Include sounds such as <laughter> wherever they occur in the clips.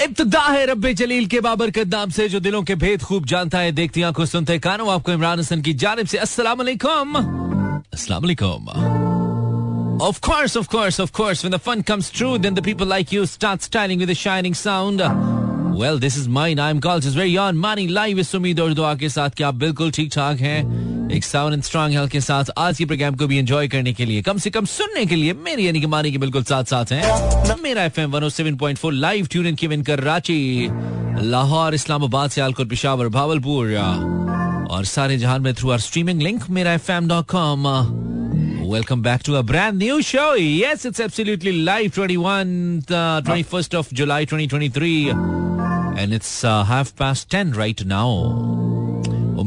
इब्तदा है रब्बे जलील के बाबर नाम से जो दिलों के भेद खूब जानता है देखती आँखों सुनते कानों आपको इमरान हसन की जानब से अस्सलाम वालेकुम अस्सलाम वालेकुम Of course, of course, of course. When the fun comes true, then the people like you start styling with a shining sound. Well, this is mine. I'm called is very on money live इस उम्मीद और दुआ के साथ कि आप बिल्कुल ठीक ठाक हैं एक साउंड एंड स्ट्रॉन्ग हेल्थ के साथ आज के प्रोग्राम को भी एंजॉय करने के लिए कम से कम सुनने के लिए मेरी यानी कि मानी के बिल्कुल साथ साथ हैं Mera FM 107.4 live tune in Kevin कर रांची लाहौर इस्लामाबाद सियालकोट पिशावर भावलपुर और सारे जहान में through our streaming link Mera F M dot com Welcome back to a brand new show. Yes, it's absolutely live 21, uh, 21st of July 2023. And it's uh, half past 10 right now.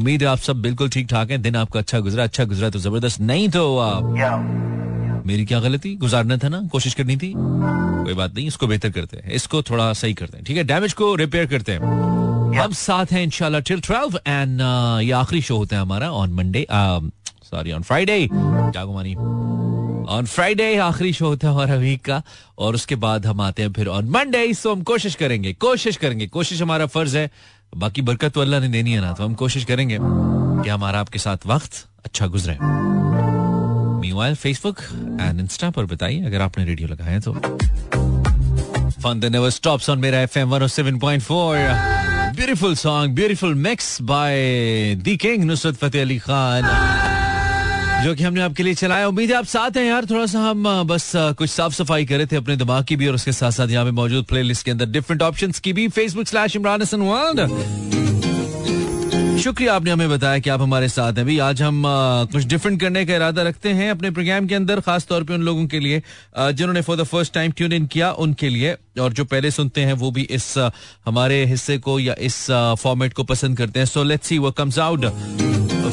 उम्मीद है आप सब बिल्कुल ठीक ठाक हैं। दिन आपका अच्छा गुजरा अच्छा गुजरा तो ज़बरदस्त नहीं तो आप मेरी क्या गलती? गुजारना था ना? कोशिश करनी थी? कोई बात नहीं इसको बेहतर करते हैं। इसको थोड़ा सही करते हैं ठीक है? डैमेज को रिपेयर करते हैं। अब साथ हैं इंशाल्लाह टिल ट्वेल्व एंड ये आखिरी शो होता है हमारा on Monday sorry on Friday जागोमानी on Friday आखिरी शो होता है हमारा वीक का और उसके बाद हम आते हैं फिर ऑन मंडे सो हम कोशिश करेंगे कोशिश करेंगे कोशिश हमारा फ़र्ज़ है। बाकी बरकत तो अल्लाह ने देनी है ना तो हम कोशिश करेंगे कि हमारा आपके साथ वक्त अच्छा गुजरे मीवाइल फेसबुक एंड इंस्टा पर बताइए अगर आपने रेडियो लगाया तो Fun that never stops on Mera FM 107.4. Beautiful song, beautiful mix by The King Nusrat Fateh Ali Khan. जो कि हमने आपके लिए चलाया। उम्मीद है आप साथ हैं यार। थोड़ा सा हम बस कुछ साफ़ सफ़ाई करे थे अपने दिमाग की भी और उसके साथ साथ यहाँ पे मौजूद प्लेलिस्ट के अंदर डिफरेंट ऑप्शन की भी। Facebook slash Imran Hasan world शुक्रिया आपने हमें बताया कि आप हमारे साथ हैं भी। आज हम आ, कुछ डिफरेंट करने का इरादा रखते हैं अपने प्रोग्राम के अंदर खास तौर पे उन लोगों के लिए जिन्होंने for the first time tune in किया उनके लिए। और जो पहले सुनते हैं वो भी इस हमारे हिस्से को या इस फॉर्मेट को पसंद करते हैं। So let's see what comes out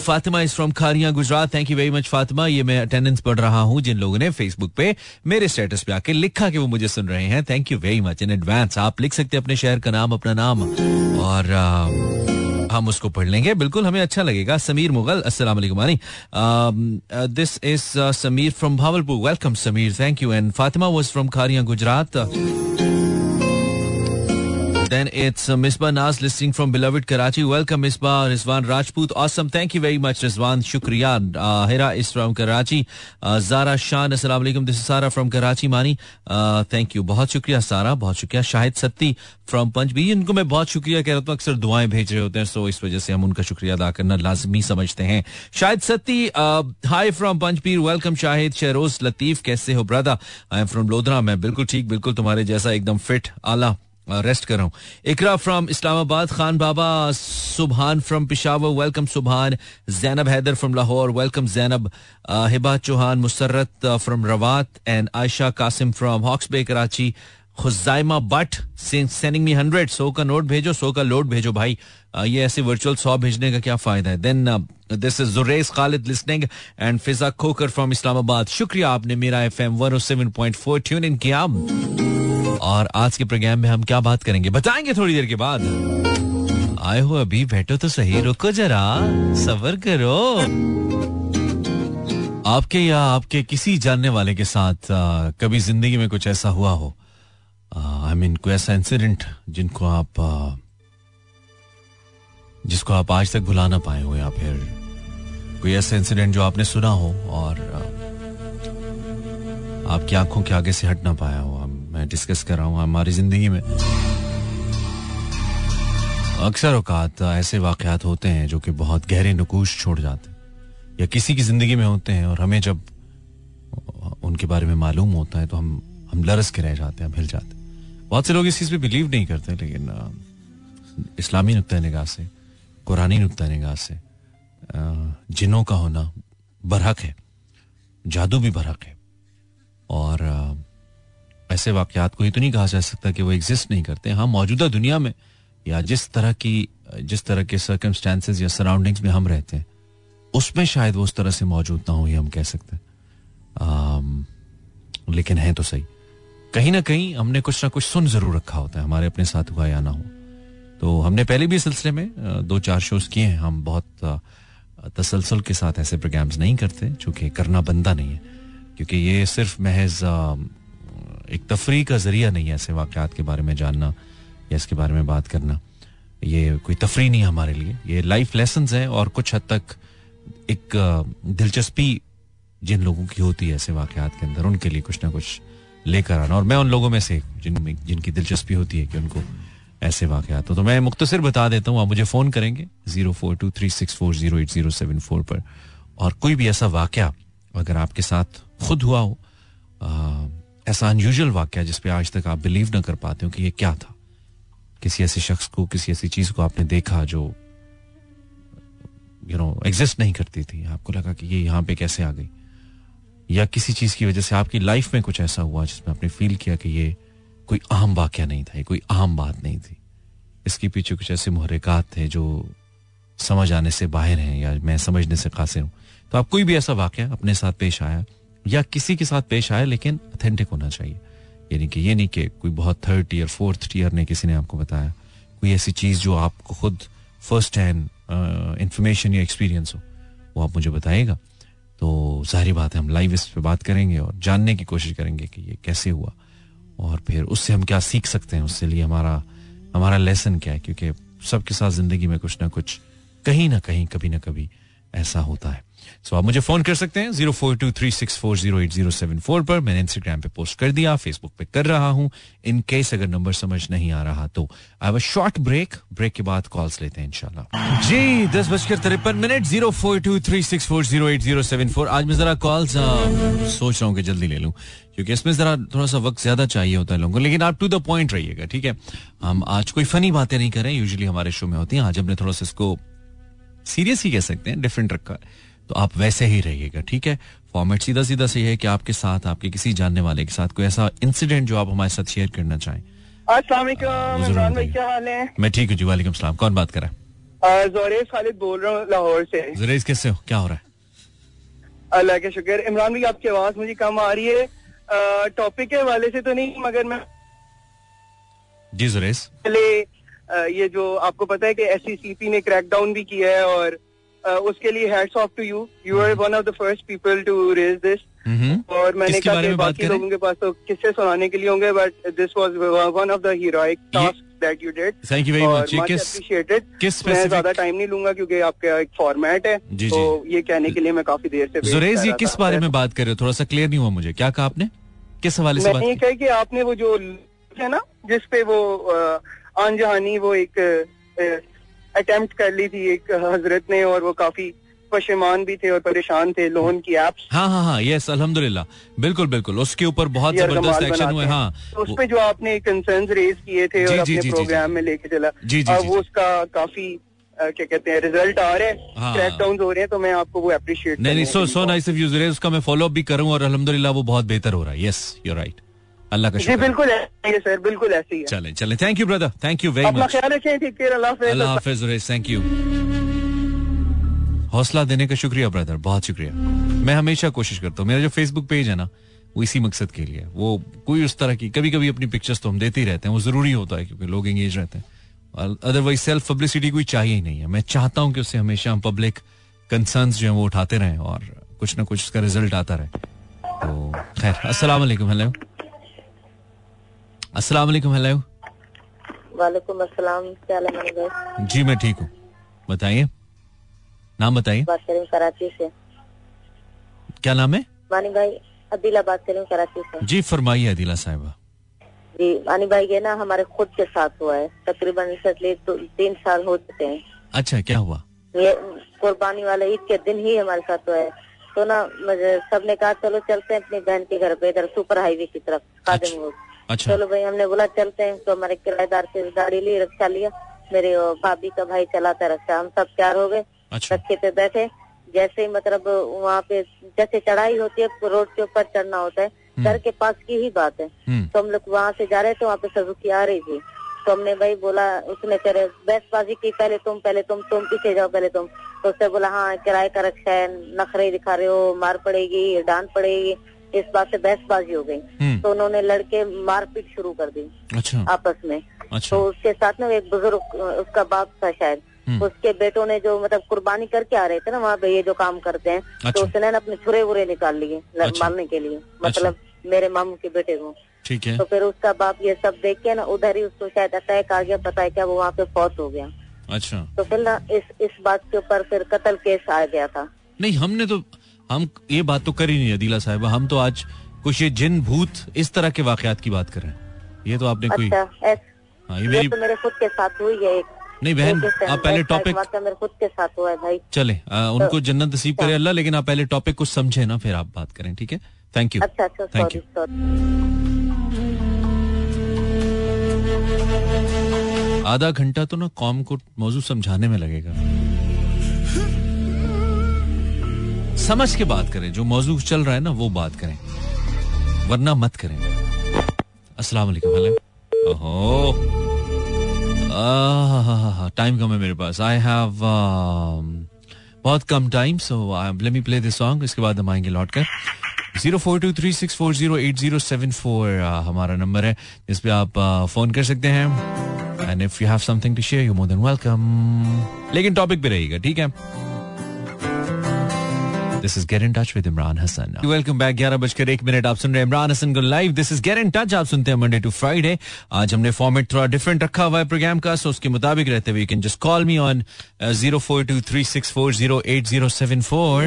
Fatima is from Kharia Gujarat thank you very much Fatima ये मैं अटेंडेंस पढ़ रहा हूँ जिन लोगों ने फेसबुक पे मेरे स्टेटस पे आके लिखा कि वो मुझे सुन रहे हैं। Thank you very much in advance आप लिख सकते हैं अपने शहर का नाम, अपना नाम, और हम उसको पढ़ लेंगे। बिल्कुल हमें अच्छा लगेगा। समीर मुगल, अस्सलाम वालेकुम this is Sameer from Bahawalpur welcome Sameer. Thank you and Fatima was from Kharia Gujarat Then it's uh, Misbah Naz listening from beloved Karachi. Welcome, Misbah. Rizwan Rajput. Awesome. Thank you very much, Rizwan. Shukriya. Uh, Hira is from Karachi. Uh, Zara Shan. Assalamu alaikum. This is Sara from Karachi, Mani. Uh, thank you. बहुत शुक्रिया सारा बहुत शुक्रिया Shahid Satti from पंचबी इनको मैं बहुत शुक्रिया कह रहा हूँ अक्सर दुआएँ भेज रहे होते हैं सो इस वजह से हम उनका शुक्रिया अदा करना लाजमी समझते हैं Shahid Satti hi from Panchpir welcome Shahid Shahroz Latif कैसे हो brother I am from Lodhra मैं बिल्कुल ठीक बिल्कुल तुम्हारे जैसा एकदम फिट आला रेस्ट कर रहा हूँ। Iqra from Islamabad, Khan Baba Subhan from Peshawar welcome Subhan Zainab Haider from Lahore welcome Zainab Hiba Chauhan Musarrat from Rawat. And Ayesha Qasim from Hawkes Bay, Karachi. Khuzaima but sending me hundred सो का note भेजो, सो का load भेजो भाई। ये ऐसे virtual सौ भेजने का क्या फ़ायदा है? Then this is जुरेस Khalid listening and Fiza Khokhar from Islamabad. शुक्रिया आपने Mera F M one seven point four tune in किया। और आज के प्रोग्राम में हम क्या बात करेंगे? बताएँगे थोड़ी देर के बाद। आए हो अभी बैठो तो सही रुको जरा सबर करो। आपके या आपके किसी जानने वाले के साथ आ, कभी ज़िंदगी में कुछ ऐसा हुआ हो? आई मीन कोई ऐसा इंसिडेंट जिनको आप आ, जिसको आप आज तक भुला ना पाए हो या फिर कोई ऐसा इंसिडेंट जो आपने सुना हो और आ, आपकी आँखों के आगे से हट ना पाया हो मैं डिस्कस कर रहा हूँ हमारी ज़िंदगी में। अक्सर औकात ऐसे वाकयात होते हैं जो कि बहुत गहरे नकूश छोड़ जाते हैं, या किसी की ज़िंदगी में होते हैं और हमें जब उनके बारे में मालूम होता है तो हम हम लरस के रह जाते हैं हिल जाते हैं। बहुत से लोग इस चीज़ पे बिलीव नहीं करते, लेकिन इस्लामी नुकता निगाह से, कुरानी नुकता निगाह से जिनों का होना बरहक है, जादू भी बरहक है। और ऐसे वाकयात को ही तो नहीं कहा जा सकता कि वो एग्जिस्ट नहीं करते। हाँ मौजूदा दुनिया में या जिस तरह की, जिस तरह के सर्कमस्टांसेस या सराउंडिंग्स में हम रहते हैं, उसमें शायद वो उस तरह से मौजूद ना हो, ये हम कह सकते हैं। लेकिन है तो सही। कहीं ना कहीं हमने कुछ ना कुछ सुन ज़रूर रखा होता है, हमारे अपने साथ हुआ या ना हो। तो हमने पहले भी सिलसिले में दो चार शोज़ किए हैं। हम बहुत तसलसल के साथ ऐसे प्रोग्राम्स नहीं करते चूँकि करना बनता नहीं है। क्योंकि ये सिर्फ़ महज एक तफरी का ज़रिया नहीं है ऐसे वाकत के बारे में जानना या इसके बारे में बात करना। ये कोई तफरी नहीं हमारे लिए। ये लाइफ लेसन है और कुछ हद तक एक दिलचस्पी जिन लोगों की होती है ऐसे वाकयात के अंदर, उनके लिए कुछ ना कुछ लेकर आना। और मैं उन लोगों में से जिन, जिनकी दिलचस्पी होती है कि उनको ऐसे वाकयात हो। तो मैं मुख्तसर बता देता हूँ, आप मुझे फ़ोन करेंगे zero four two three six four zero eight zero seven four पर। और कोई भी ऐसा वाक़ अगर आपके साथ खुद हुआ हो ऐसा अनयूजल वाक्य जिसपे आज तक आप बिलीव ना कर पाते हो कि ये क्या था। किसी ऐसे शख्स को, किसी ऐसी चीज़ को आपने देखा जो यू नो एग्जिस्ट नहीं करती थी। आपको लगा कि ये यहाँ पे कैसे आ गई? या किसी चीज़ की वजह से आपकी लाइफ में कुछ ऐसा हुआ जिसमें आपने फील किया कि ये कोई आम वाक्य नहीं था, ये कोई आम बात नहीं थी? इसके पीछे कुछ ऐसे मुहरिकात थे जो समझ आने से बाहर हैं या मैं समझने से कासिर हूँ। तो आप कोई भी ऐसा वाक्य अपने साथ पेश आया या किसी के साथ पेश आए, लेकिन अथेंटिक होना चाहिए। यानी कि ये नहीं कि कोई बहुत थर्ड टीयर फोर्थ टीयर ने किसी ने आपको बताया। कोई ऐसी चीज़ जो आपको खुद फ़र्स्ट हैंड इंफॉर्मेशन या एक्सपीरियंस हो, वो आप मुझे बताएगा तो ज़ाहिर बात है, हम लाइव इस पे बात करेंगे और जानने की कोशिश करेंगे कि ये कैसे हुआ। और फिर उससे हम क्या सीख सकते हैं, उससे लिए हमारा हमारा लेसन क्या है? क्योंकि सबके साथ ज़िंदगी में कुछ ना कुछ, कहीं ना कहीं, कभी ना कभी ऐसा होता है। सो आप मुझे फ़ोन कर सकते हैं zero four two three six four zero eight zero seven four पर। मैंने इंस्टाग्राम पे पोस्ट कर दिया फेसबुक पे कर रहा हूँ। इन केस अगर नंबर समझ नहीं आ रहा तो। आई शॉर्ट ब्रेक ब्रेक के बाद कॉल्स लेते हैं, इंशाल्लाह। जी, दस बजकर तिरपन minute zero four two three six four zero eight zero seven four आज मैं जरा कॉल्स सोच रहा हूँ कि जल्दी ले लूँ। क्योंकि इसमें जरा थोड़ा सा वक्त ज़्यादा चाहिए होता है लोगों को। लेकिन आप टू द पॉइंट रहिएगा, ठीक है? हम आज कोई फनी बातें नहीं करें। यूजुअली हमारे शो में होती हैं। आज हमने थोड़ा सा इसको सीरियस ही कह सकते हैं डिफरेंट रखा है। तो आप वैसे ही रहिएगा ठीक है? फॉर्मेट सीधा सीधा सही है कि आपके साथ आपके किसी जानने वाले के साथ कोई ऐसा इंसिडेंट जो आप हमारे साथ शेयर करना चाहें। मैं ठीक हूँ जी वालेकुम सलाम। कौन बात कर रहा है? जोरेज खालिद बोल रहा हूँ लाहौर से। जुरेज कैसे हो? क्या हो रहा है? अल्लाह के शुक्र। इमरान भाई आपकी आवाज़ मुझे कम आ रही है। टॉपिक के हवाले से तो नहीं मगर मैं जी जुरेज पहले ये जो आपको पता है कि एस ने क्रैकडाउन भी किया है और उसके लिए heads off to you you are one of the first people to raise this और मैंने कहा कि बाकी लोगों के पास तो किससे सुनाने के लिए होंगे but this was one of the heroic task that you did thank you very much किस अप्रिशिएटेड किस मैं ज़्यादा टाइम नहीं लूँगा क्योंकि आपका एक फॉर्मेट है। जी, तो ये कहने के लिए मैं काफ़ी देर से जुरेज ये किस बारे में बात कर रहे हो? थोड़ा सा क्लियर नहीं हुआ मुझे। क्या कहा आपने? किस हवाले से मैंने ये कहा कि आपने वो जो है ना जिसपे वो अनजहानी वो एक अटेम्प्ट कर ली थी एक हज़रत ने और वो काफ़ी पशेमान भी थे और परेशान थे लोन की एप्स हाँ हाँ हाँ यस अल्हम्दुलिल्लाह। बिल्कुल बिल्कुल। उसके ऊपर बहुत ज़बरदस्त एक्शन हुए हाँ। तो उस पे जो आपने कंसर्न रेज किए थे और अपने प्रोग्राम में लेके चला। जी जी वो उसका काफ़ी क्या कहते हैं रिज़ल्ट आ रहे हैं। हाँ। हो रहे हैं तो मैं आपको वो अप्रिशिएट नहीं नहीं so so nice of you उसका मैं फॉलो अप भी करूँ और अल्हम्दुलिल्लाह वो बहुत बेहतर हो रहा है। यस यू राइट अल्लाह का शुक्र बिल्कुल ऐसे सर बिल्कुल ऐसे ही। चले चले। Thank you brother thank you very much ख्याल रखें ठीक है अल्लाह हाफिज। थैंक यू हौसला देने का शुक्रिया ब्रदर बहुत शुक्रिया। मैं हमेशा कोशिश करता हूँ। मेरा जो फेसबुक पेज है ना वो इसी मकसद के लिए वो कोई उस तरह की कभी कभी अपनी पिक्चर्स तो हम देते ही रहते हैं। वो ज़रूरी होता है क्योंकि लोग एंगेज रहते हैं। अदरवाइज़ सेल्फ पब्लिसिटी कोई चाहिए ही नहीं है। मैं चाहता हूँ कि उससे हमेशा हम पब्लिक कंसर्न जो है वो उठाते रहें और कुछ ना कुछ उसका रिज़ल्ट आता रहे। तो खैर अस्सलाम वालेकुम हेलो अस्सलाम वालेकुम हेलो वालेकुम अस्सलाम क्या है जी मैं ठीक हूँ। बताइए। नाम बताइए। बात करें कराची से। क्या नाम है? मानी भाई अदिला बात करें कराची से। जी फरमाइए अदिला साहिबा। जी मानी भाई ये ना हमारे खुद के साथ हुआ है। तकरीबन तो तीन साल हो चुके हैं। अच्छा क्या हुआ? ये कुर्बानी वाले ईद के दिन ही हमारे साथ हुआ है। तो ना मुझे सबने कहा चलो चलते हैं अपनी बहन के घर पे इधर सुपर हाईवे की तरफ़ कादिम अच्छा, अच्छा। चलो भाई हमने बोला चलते हैं। तो हमारे किराएदार से गाड़ी ली रक्षा लिया। मेरे भाभी का भाई चलाता रक्षा। हम सब तैयार हो गए। अच्छा। रखे पे बैठे। जैसे ही मतलब वहाँ पे जैसे चढ़ाई होती है रोड के ऊपर चढ़ना होता है। हम्म। घर के पास की ही बात है। हम्म। तो हम लोग वहाँ से जा रहे थे वहाँ पे सजुकी आ रही थी। तो हमने भाई बोला उसने करे बहसबाजी की पहले तुम पहले तुम तुम पीछे जाओ पहले तुम। तो उसने बोला हाँ किराए का रक्षा है नखरे दिखा रहे हो मार पड़ेगी डांट पड़ेगी। इस बात से बहसबाजी हो गई हम्म। तो उन्होंने लड़के मारपीट शुरू कर दी अच्छा आपस में अच्छा। तो उसके साथ में एक बुज़ुर्ग उसका बाप था शायद हम्म। उसके बेटों ने जो मतलब कुर्बानी करके आ रहे थे ना वहाँ पे ये जो काम करते हैं तो अच्छा। तो उसने अपने छुरे वुरे निकाल लिए अच्छा। मारने के लिए मतलब अच्छा। मेरे मामू के बेटे को ठीक है तो फिर उसका बाप ये सब देख के ना उधर ही उसको शायद अटैक आ गया पता है क्या वो वहाँ पे फौत हो गया अच्छा तो फिर ना इस इस बात के ऊपर फिर कत्ल केस आ गया था नहीं हमने तो हम ये बात तो कर ही नहीं अदीला साहिबा। हम तो आज कुछ ये जिन भूत इस तरह के वाकयात की बात कर रहे हैं। ये तो आपने कोई अच्छा हाँ ये मेरी तो मेरे खुद के साथ हुई है एक। नहीं बहन आप पहले टॉपिक मेरे खुद के साथ हुआ है भाई। चले आ, उनको जन्नत नसीब करे अल्लाह लेकिन आप पहले टॉपिक कुछ समझे ना फिर आप बात करें ठीक है? थैंक यू अच्छा अच्छा थैंक यू आधा घंटा तो ना कॉम को मौजूद समझाने में लगेगा। समझ के बात करें, जो मौजू चल रहा है ना, वो बात करें। वरना मत करें। अस्सलाम वालेकुम हेलो ओहो। टाइम कम है मेरे पास। आई हैव बहुत कम time so let me play this song इसके बाद हम आएँगे लौट कर। Zero four two three six four zero eight zero seven four हमारा नंबर है इस पे आप फ़ोन कर सकते हैं। And if you have something to share you more than welcome लेकिन टॉपिक पे रहिएगा, ठीक है? This is get in touch with Imran Hasan welcome back ग्यारह बजकर एक मिनट आप सुन रहे हैं इमरान हसन को live this is get in touch आप सुनते हैं मंडे टू फ्राइडे आज हमने फॉर्मेट थोड़ा डिफरेंट रखा हुआ है प्रोग्राम का सो उसके मुताबिक रहते हुए can just call me on zero four two three six four zero eight zero seven four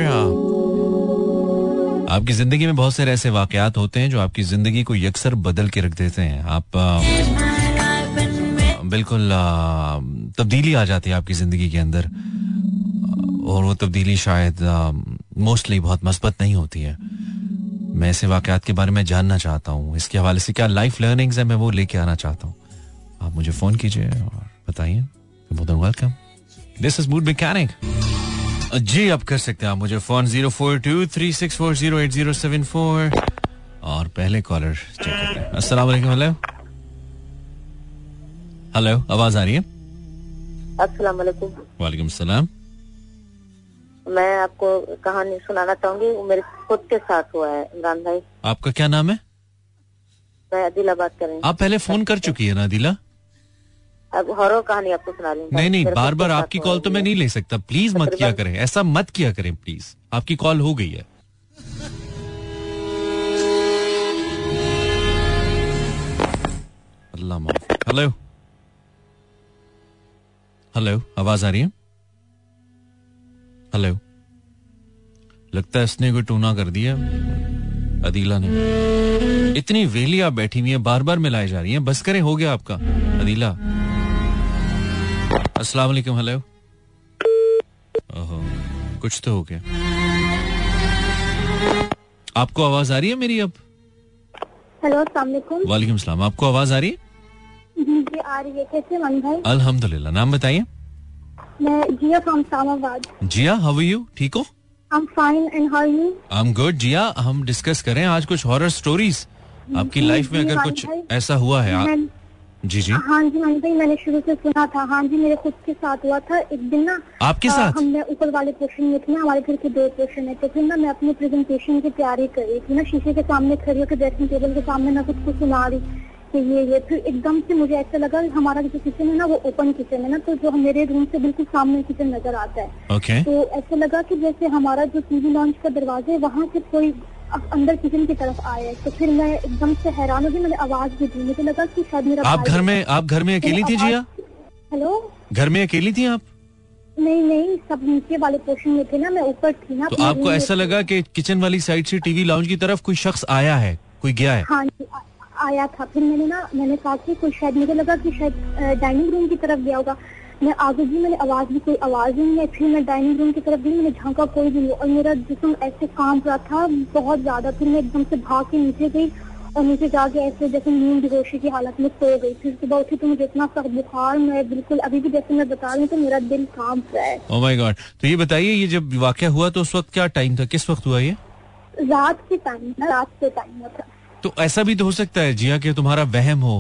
आपकी ज़िंदगी में बहुत सारे ऐसे वाकयात होते हैं जो आपकी ज़िंदगी को यकसर बदल के रख देते हैं। आप बिल्कुल तब्दीली आ जाती है आपकी ज़िंदगी के अंदर। और वो तब्दीली शायद मोस्टली बहुत मस्बत नहीं होती है। मैं ऐसे वाकयात के बारे में जानना चाहता हूँ। इसके हवाले से क्या लाइफ लर्निंग्स है मैं वो लेके आना चाहता हूँ। आप मुझे फ़ोन कीजिए और बताइए। Welcome this is mood mechanic ji आप कर सकते हैं। आप मुझे phone zero four two three six four zero eight zero seven four और पहले कॉलर चेक करते हैं। अस्सलाम वालेकुम हेलो हेलो आवाज़ आ रही है? अस्सलाम वालेकुम वालेकुम सलाम मैं आपको कहानी सुनाना चाहूँगी वो मेरे खुद के साथ हुआ है इमरान भाई। आपका क्या नाम है? मैं अदिला बात कर रही हूँ। आप पहले फ़ोन कर चुकी है ना दिला अब हॉरर कहानी आपको सुना रही नहीं नहीं बार बार आपकी कॉल तो मैं नहीं ले सकता। प्लीज़ मत किया करें ऐसा मत किया करें प्लीज़। आपकी कॉल हो गई है। अल्लाह हेलो हेलो आवाज़ आ रही है? हेलो। लगता है इसने कोई टूना कर दिया। अदीला ने। इतनी वेलिया बैठी हुई है बार बार मिलाई जा रही है। बस करें हो गया आपका। अदीला। अस्सलाम वालेकुम हेलो। ओहो कुछ तो हो गया। आपको आवाज़ आ रही है मेरी अब? हेलो अस्सलाम वालेकुम। वालेकुम सलाम। आपको आवाज़ आ रही है? जी जी आ रही है। कैसे मन भाई? अल्हम्दुलिल्लाह। नाम बताइए। मैं Zia from Islamabad. Zia how are you ठीक हो? आई एम गुड जिया हम डिस्कस करें आज कुछ हॉरर स्टोरीज आपकी लाइफ में अगर कुछ ऐसा हुआ है आ- जी जी। हाँ जी मन भाई मैंने शुरू से सुना था। हाँ जी मेरे खुद के साथ हुआ था। एक दिन ना आपके आ, साथ? हमने ऊपर वाले पोर्शन में थे ना हमारे घर के दो पोर्शन है तो फिर ना मैं अपनी प्रेजेंटेशन की तैयारी कर रही थी ना शीशे के सामने खड़ी होकर ड्रेसिंग टेबल के सामने मैं खुद को सुना रही। कि ये ये फिर एकदम से मुझे ऐसा लगा कि हमारा जो किचन है ना वो ओपन किचन है ना तो जो मेरे रूम से बिल्कुल सामने किचन नज़र आता है। ओके तो ऐसा लगा कि जैसे हमारा जो टीवी लॉन्च का दरवाज़ा है वहाँ से कोई अंदर किचन की तरफ़ आया तो फिर मैं एकदम से हैरान हो गई मैंने आवाज़ भी दी। मुझे लगा कि शायद मेरा आप घर में आप घर में अकेली थी जिया हेलो? घर में अकेली थी आप? नहीं नहीं सब नीचे वाले पोर्शन में थे ना मैं ऊपर थी ना तो आपको ऐसा लगा कि किचन वाली साइड से टीवी लाउंज की तरफ़ कोई शख्स आया है कोई गया है? हाँ जी आया था। फिर मैंने ना मैंने कहा कि कोई शायद मुझे लगा कि शायद डाइनिंग रूम की तरफ़ गया होगा। मैं आगे भी मैंने आवाज़ भी कोई आवाज़ नहीं है फिर मैं डाइनिंग रूम की तरफ़ गई मैंने झांका कोई भी नहीं। और मेरा जिसम ऐसे काँप रहा था बहुत ज़्यादा। फिर मैं एकदम से भाग के नीचे गई और नीचे जाके ऐसे जैसे नींद बेहोशी की हालत में सो गई। फिर सुबह उठी तो मुझे इतना सख्त बुखार मैं बिल्कुल अभी भी जैसे मैं बता रही हूँ तो मेरा दिल काँप रहा है। ओ माय गॉड तो ये बताइए ये जब वाकया हुआ तो उस वक्त क्या टाइम था? किस वक्त हुआ ये? रात के टाइम रात के टाइम था। तो ऐसा भी तो हो सकता है जिया कि तुम्हारा वहम हो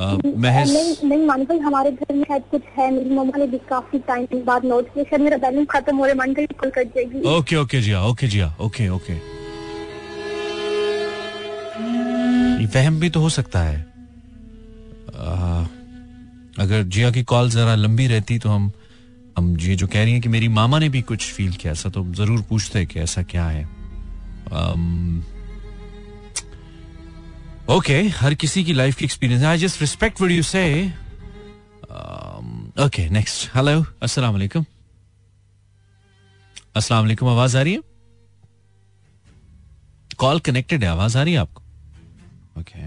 महज नहीं भाई हमारे घर में शायद कुछ है मेरी मम्मा ने भी काफ़ी टाइम बाद नोट किया शायद मेरा बैलेंस खत्म हो रहा है भाई कॉल कर जाएगी। Okay okay Zia okay Zia okay okay. वहम भी तो हो सकता है। आ, अगर जिया की कॉल जरा लंबी रहती तो हम हम ये जो कह रही हैं कि मेरी मामा ने भी कुछ फील किया ऐसा तो ज़रूर पूछते कि ऐसा क्या है। ओके हर किसी की लाइफ की experience I just respect would you say okay next hello अस्सलाम वालेकुम अस्सलाम वालेकुम आवाज़ आ रही है? कॉल कनेक्टेड है आवाज़ आ रही है आपको? ओके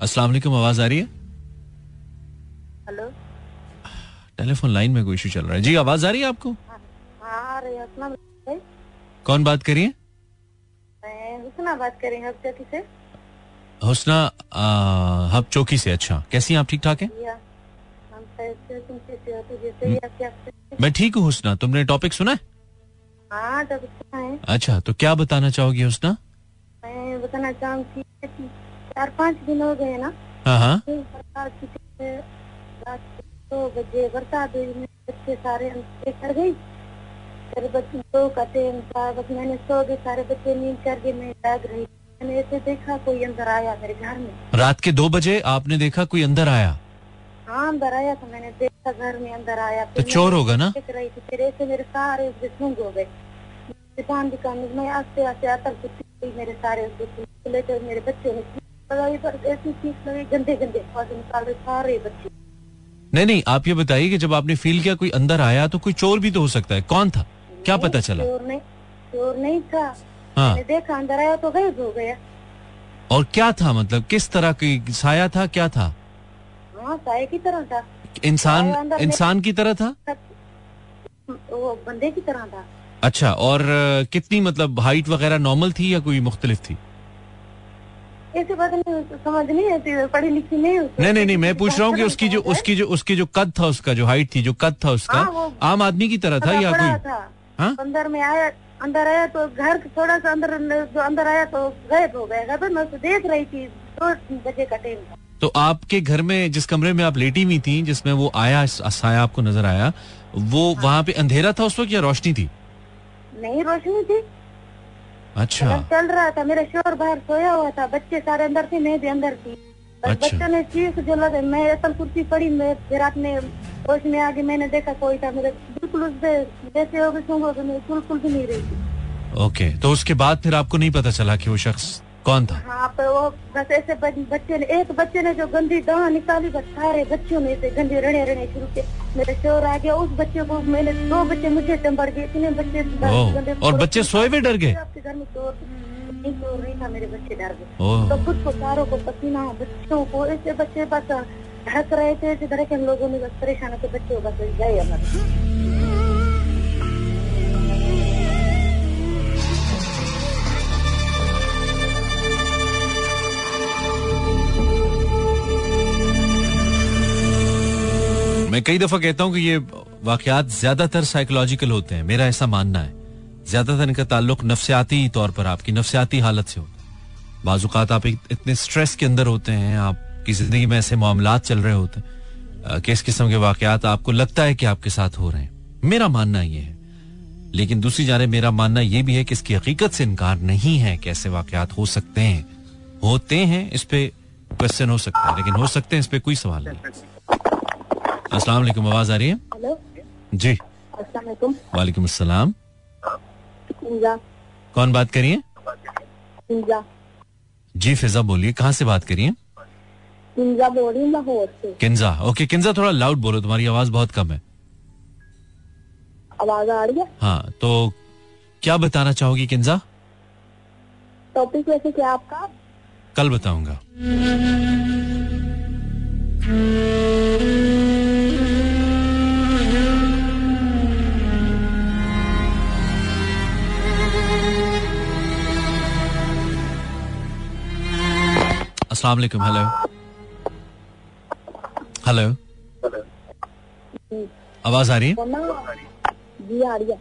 अस्सलाम वालेकुम आवाज़ आ रही है? हेलो टेलीफोन लाइन में कोई इशू चल रहा है। जी आवाज़ आ रही है आपको? हाँ आ रही है कौन बात करिए हुसना बात करेंगे अब चौकी से। हुसना आ, हब चौकी से अच्छा। कैसी हैं आप? ठीक ठाक हैं हो तो मैं ठीक हूँ हुसना। तुमने टॉपिक सुना है? हाँ जब अच्छा तो क्या बताना चाहोगी हुसना? मैं बताना चाहूँगी चार पाँच दिन हो गए ना। हाँ हाँ। दो बजे बरसात हुई बच्चे सारे कर गई। फिर बच्चे दो का टाइम था बस मैंने सो गए सारे बच्चे नींद कर गए मैं जाग रही। मैंने ऐसे देखा कोई अंदर आया मेरे घर में। रात के दो बजे आपने देखा कोई अंदर आया? हाँ अंदर आया तो मैंने देखा घर में अंदर आया। तो चोर होगा ना? देख रही थी फिर ऐसे मेरे सारे हो गए। दुकान दुकान में आस्ते आस्ते आतर कुछ मेरे सारे थे मेरे बच्चों ने ऐसी लगी गंदे गंदे निकाल रहे सारे बच्चे। नहीं नहीं आप ये बताइए कि जब आपने फील किया कोई अंदर आया तो कोई चोर भी तो हो सकता है। कौन था? क्या पता चला? चोर नहीं चोर नहीं था। हाँ। देखा अंदर आया तो गायब हो गया। और क्या था मतलब किस तरह की साया था क्या था? हाँ साय की तरह था। इंसान इंसान की तरह था? वो बंदे की तरह था। अच्छा और कितनी मतलब हाइट वगैरह नॉर्मल थी या कोई मुख्तलिफ़ थी? ऐसे बात नहीं समझ नहीं आती पढ़ी लिखी नहीं। नहीं नहीं नहीं मैं पूछ रहा हूँ कि उसकी जो उसकी जो उसकी जो कद था उसका जो हाइट थी जो कद था उसका हाँ, आम आदमी की तरह था या कोई? हाँ? अंदर में आया अंदर आया तो घर के थोड़ा सा अंदर जो अंदर आया तो गायब हो गया। घर मैं उसे देख रही थी दो बजे का टाइम था। तो आपके घर में जिस कमरे में आप लेटी हुई थी जिसमें वो आया साया आपको नज़र आया वो वहाँ पे अंधेरा था उस वक्त या रोशनी थी? नहीं रोशनी थी। अच्छा। चल रहा था मेरा शोर बाहर सोया हुआ था। बच्चे सारे अंदर थे मैं भी अंदर थी। अच्छा। बच्चों ने चीख जो लगे मैं असल कुर्सी पड़ी मैं फिर आपने होश में आगे मैंने देखा कोई था मेरे बिल्कुल जैसे हो गए सूंघ गए बिल्कुल भी नहीं रही ओके तो उसके बाद फिर आपको नहीं पता चला कि वो शख्स कौन था? हाँ पर वो बस ऐसे बच्चे ने एक बच्चे ने जो गंदी दाह निकाली बस सारे बच्चों में से गंदे रणे रणे शुरू किए। मेरे शोर आ गया उस बच्चे को मैंने दो बच्चे मुझे टम्बर गए इतने बच्चे गंदे- और बच्चे सोए हुए डर गए? आपके घर में चोर नहीं चोर नहीं था मेरे बच्चे डर गए। तो खुद को सारों को पसीना बच्चों को ऐसे बच्चे बस ढक रहे थे ऐसे धड़के हम लोगों ने बस परेशान होकर बच्चे बस गए हमारे। मैं कई दफ़ा कहता हूँ कि ये वाकयात ज़्यादातर साइकोलॉजिकल होते हैं। मेरा ऐसा मानना है। ज़्यादातर इनका ताल्लुक नफसियाती तौर पर आपकी नफसियाती हालत से होता है। बाजुकात आप इतने स्ट्रेस के अंदर होते हैं, आपकी ज़िंदगी में ऐसे मामला चल रहे होते हैं। कि इस किस्म के वाकयात आपको लगता है कि आपके साथ हो रहे हैं। मेरा मानना ये है। लेकिन दूसरी जाने मेरा मानना यह भी है कि इसकी हकीकत से इनकार नहीं है कि ऐसे वाकयात हो सकते हैं। होते हैं, इस पे क्वेश्चन हो सकता है, लेकिन हो सकते हैं, इस पे कोई सवाल नहीं। अस्सलाम वालेकुम आवाज़ आ रही है? हेलो। जी। अस्सलाम वालेकुम वालेकुम अस्सलाम कौन बात करिए इंजा जी फिजा बोलिए कहाँ से बात करिए इंजा बोल रही हूँ लाहौर से। किन्जा। ओके किन्जा थोड़ा लाउड बोलो तुम्हारी आवाज़ बहुत कम है। आवाज़ आ रही है? हाँ तो क्या बताना चाहोगी किंजा टॉपिक वैसे क्या आपका? कल बताऊँगा। अस्सलाम वालेकुम हेलो हेलो आवाज़ आ रही है? ना जी आ रही है।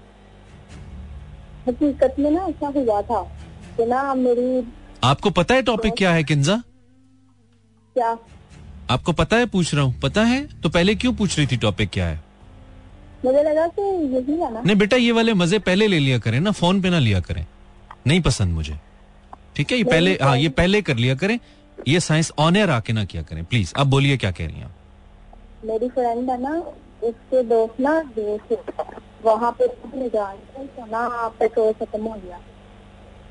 हकीकत में ना ऐसा हुआ था कि ना मेरी आपको पता है टॉपिक क्या है किन्जा क्या? आपको पता है पूछ रहा हूँ। पता है? तो पहले क्यों पूछ रही थी टॉपिक क्या है? मुझे लगा कि यही है ना। नहीं बेटा ये वाले मज़े पहले ले लिया करें ना फ़ोन पे ना लिया करें। नहीं पसंद मुझे। ठीक है ये पहले हाँ ये पहले कर लिया करें। ये साइंस ऑन एयर आके ना किया करें प्लीज़ अब बोलिए क्या कह रही हैं मेरी फ्रेंड है ना उसके दोस्त ना दोस्त वहाँ पे तो ना पेट्रोल खत्म हो गया।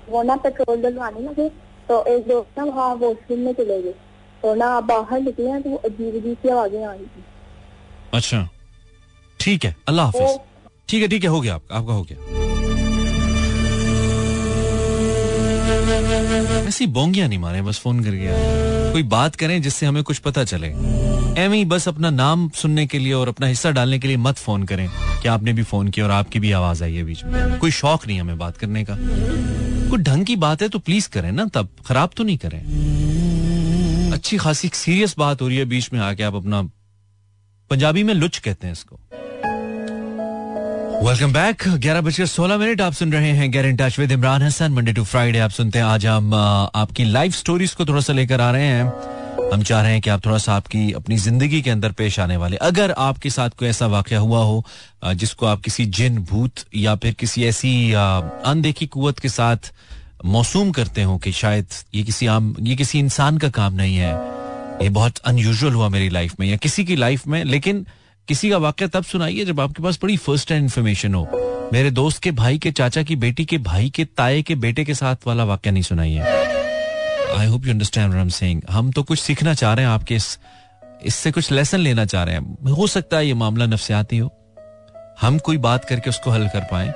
वो ना पेट्रोल डलवाने लगे तो एक दोस्त ना वहाँ वॉशरूम में चले गए। तो ना बाहर निकले तो अजीब अजीब सी आवाज़ें आ रही थी। अच्छा। ठीक है अल्लाह हाफिज। ठीक है ठीक है हो गया आपका आपका हो गया। ऐसी बोंगिया नहीं मारे, बस फ़ोन कर गया कोई बात करें जिससे हमें कुछ पता चले। एम ही बस अपना नाम सुनने के लिए और अपना हिस्सा डालने के लिए मत फ़ोन करें। कि आपने भी फ़ोन किया और आपकी भी आवाज़ आई है बीच में? कोई शौक नहीं हमें बात करने का। कोई ढंग की बात है तो प्लीज़ करें ना तब। खराब तो नहीं करें। अच्छी खासी सीरियस बात हो रही है बीच में आके आप अपना पंजाबी में लुच कहते हैं इसको। वेलकम बैक ग्यारह बजकर सोलह मिनट आप सुन रहे हैं get touch with Imran Hasan Monday to Friday आप सुनते हैं। आज हम आपकी लाइफ स्टोरीज को थोड़ा सा लेकर आ रहे हैं। हम चाह रहे हैं कि आप थोड़ा सा आपकी, अपनी ज़िंदगी के अंदर पेश आने वाले। अगर आपके साथ कोई ऐसा वाक्य हुआ हो जिसको आप किसी जिन भूत या फिर किसी ऐसी अनदेखी कुत के साथ मौसूम करते हो कि शायद ये किसी आम, ये किसी इंसान का काम नहीं है। ये बहुत अनयूजल हुआ मेरी लाइफ में या किसी की लाइफ में, लेकिन किसी का वाक्य तब सुनाइए जब आपके पास बड़ी फ़र्स्ट हैंड इन्फॉर्मेशन हो। मेरे दोस्त के भाई के चाचा की बेटी के भाई के ताए के बेटे के साथ वाला वाक्य नहीं सुनाइए। I hope you understand saying हम तो कुछ सीखना चाह रहे हैं आपके इस, इससे कुछ लेसन लेना चाह रहे हैं। हो सकता है ये मामला नफसियाती हो। हम कोई बात करके उसको हल कर पाए।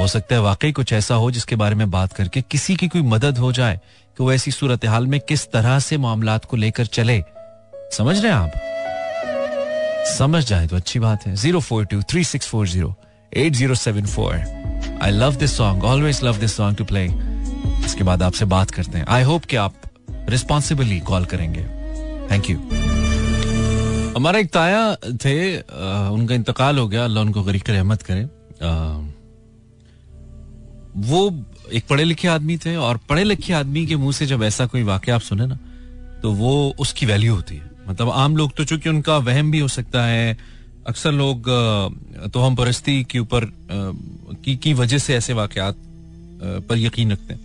हो सकता है वाकई कुछ ऐसा हो जिसके बारे में बात करके किसी की कोई मदद हो जाए कि वो ऐसी सूरत हाल में किस तरह से मामला को लेकर चले। समझ रहे हैं आप? समझ जाए तो अच्छी बात है। Zero four two three six four zero eight zero seven four. I love this song always love this song to play इसके बाद आपसे बात करते हैं। आई होप कि आप रिस्पॉन्सिबली कॉल करेंगे। थैंक यू हमारा एक ताया थे आ, उनका इंतकाल हो गया। अल्लाह उनको गरीक रहमत करे। वो एक पढ़े लिखे आदमी थे और पढ़े लिखे आदमी के मुँह से जब ऐसा कोई वाक्य आप सुने ना तो वो उसकी वैल्यू होती है। मतलब आम लोग तो चूँकि उनका वहम भी हो सकता है अक्सर लोग तो हम परस्ती के ऊपर की, की वजह से ऐसे वाकयात पर यकीन रखते हैं।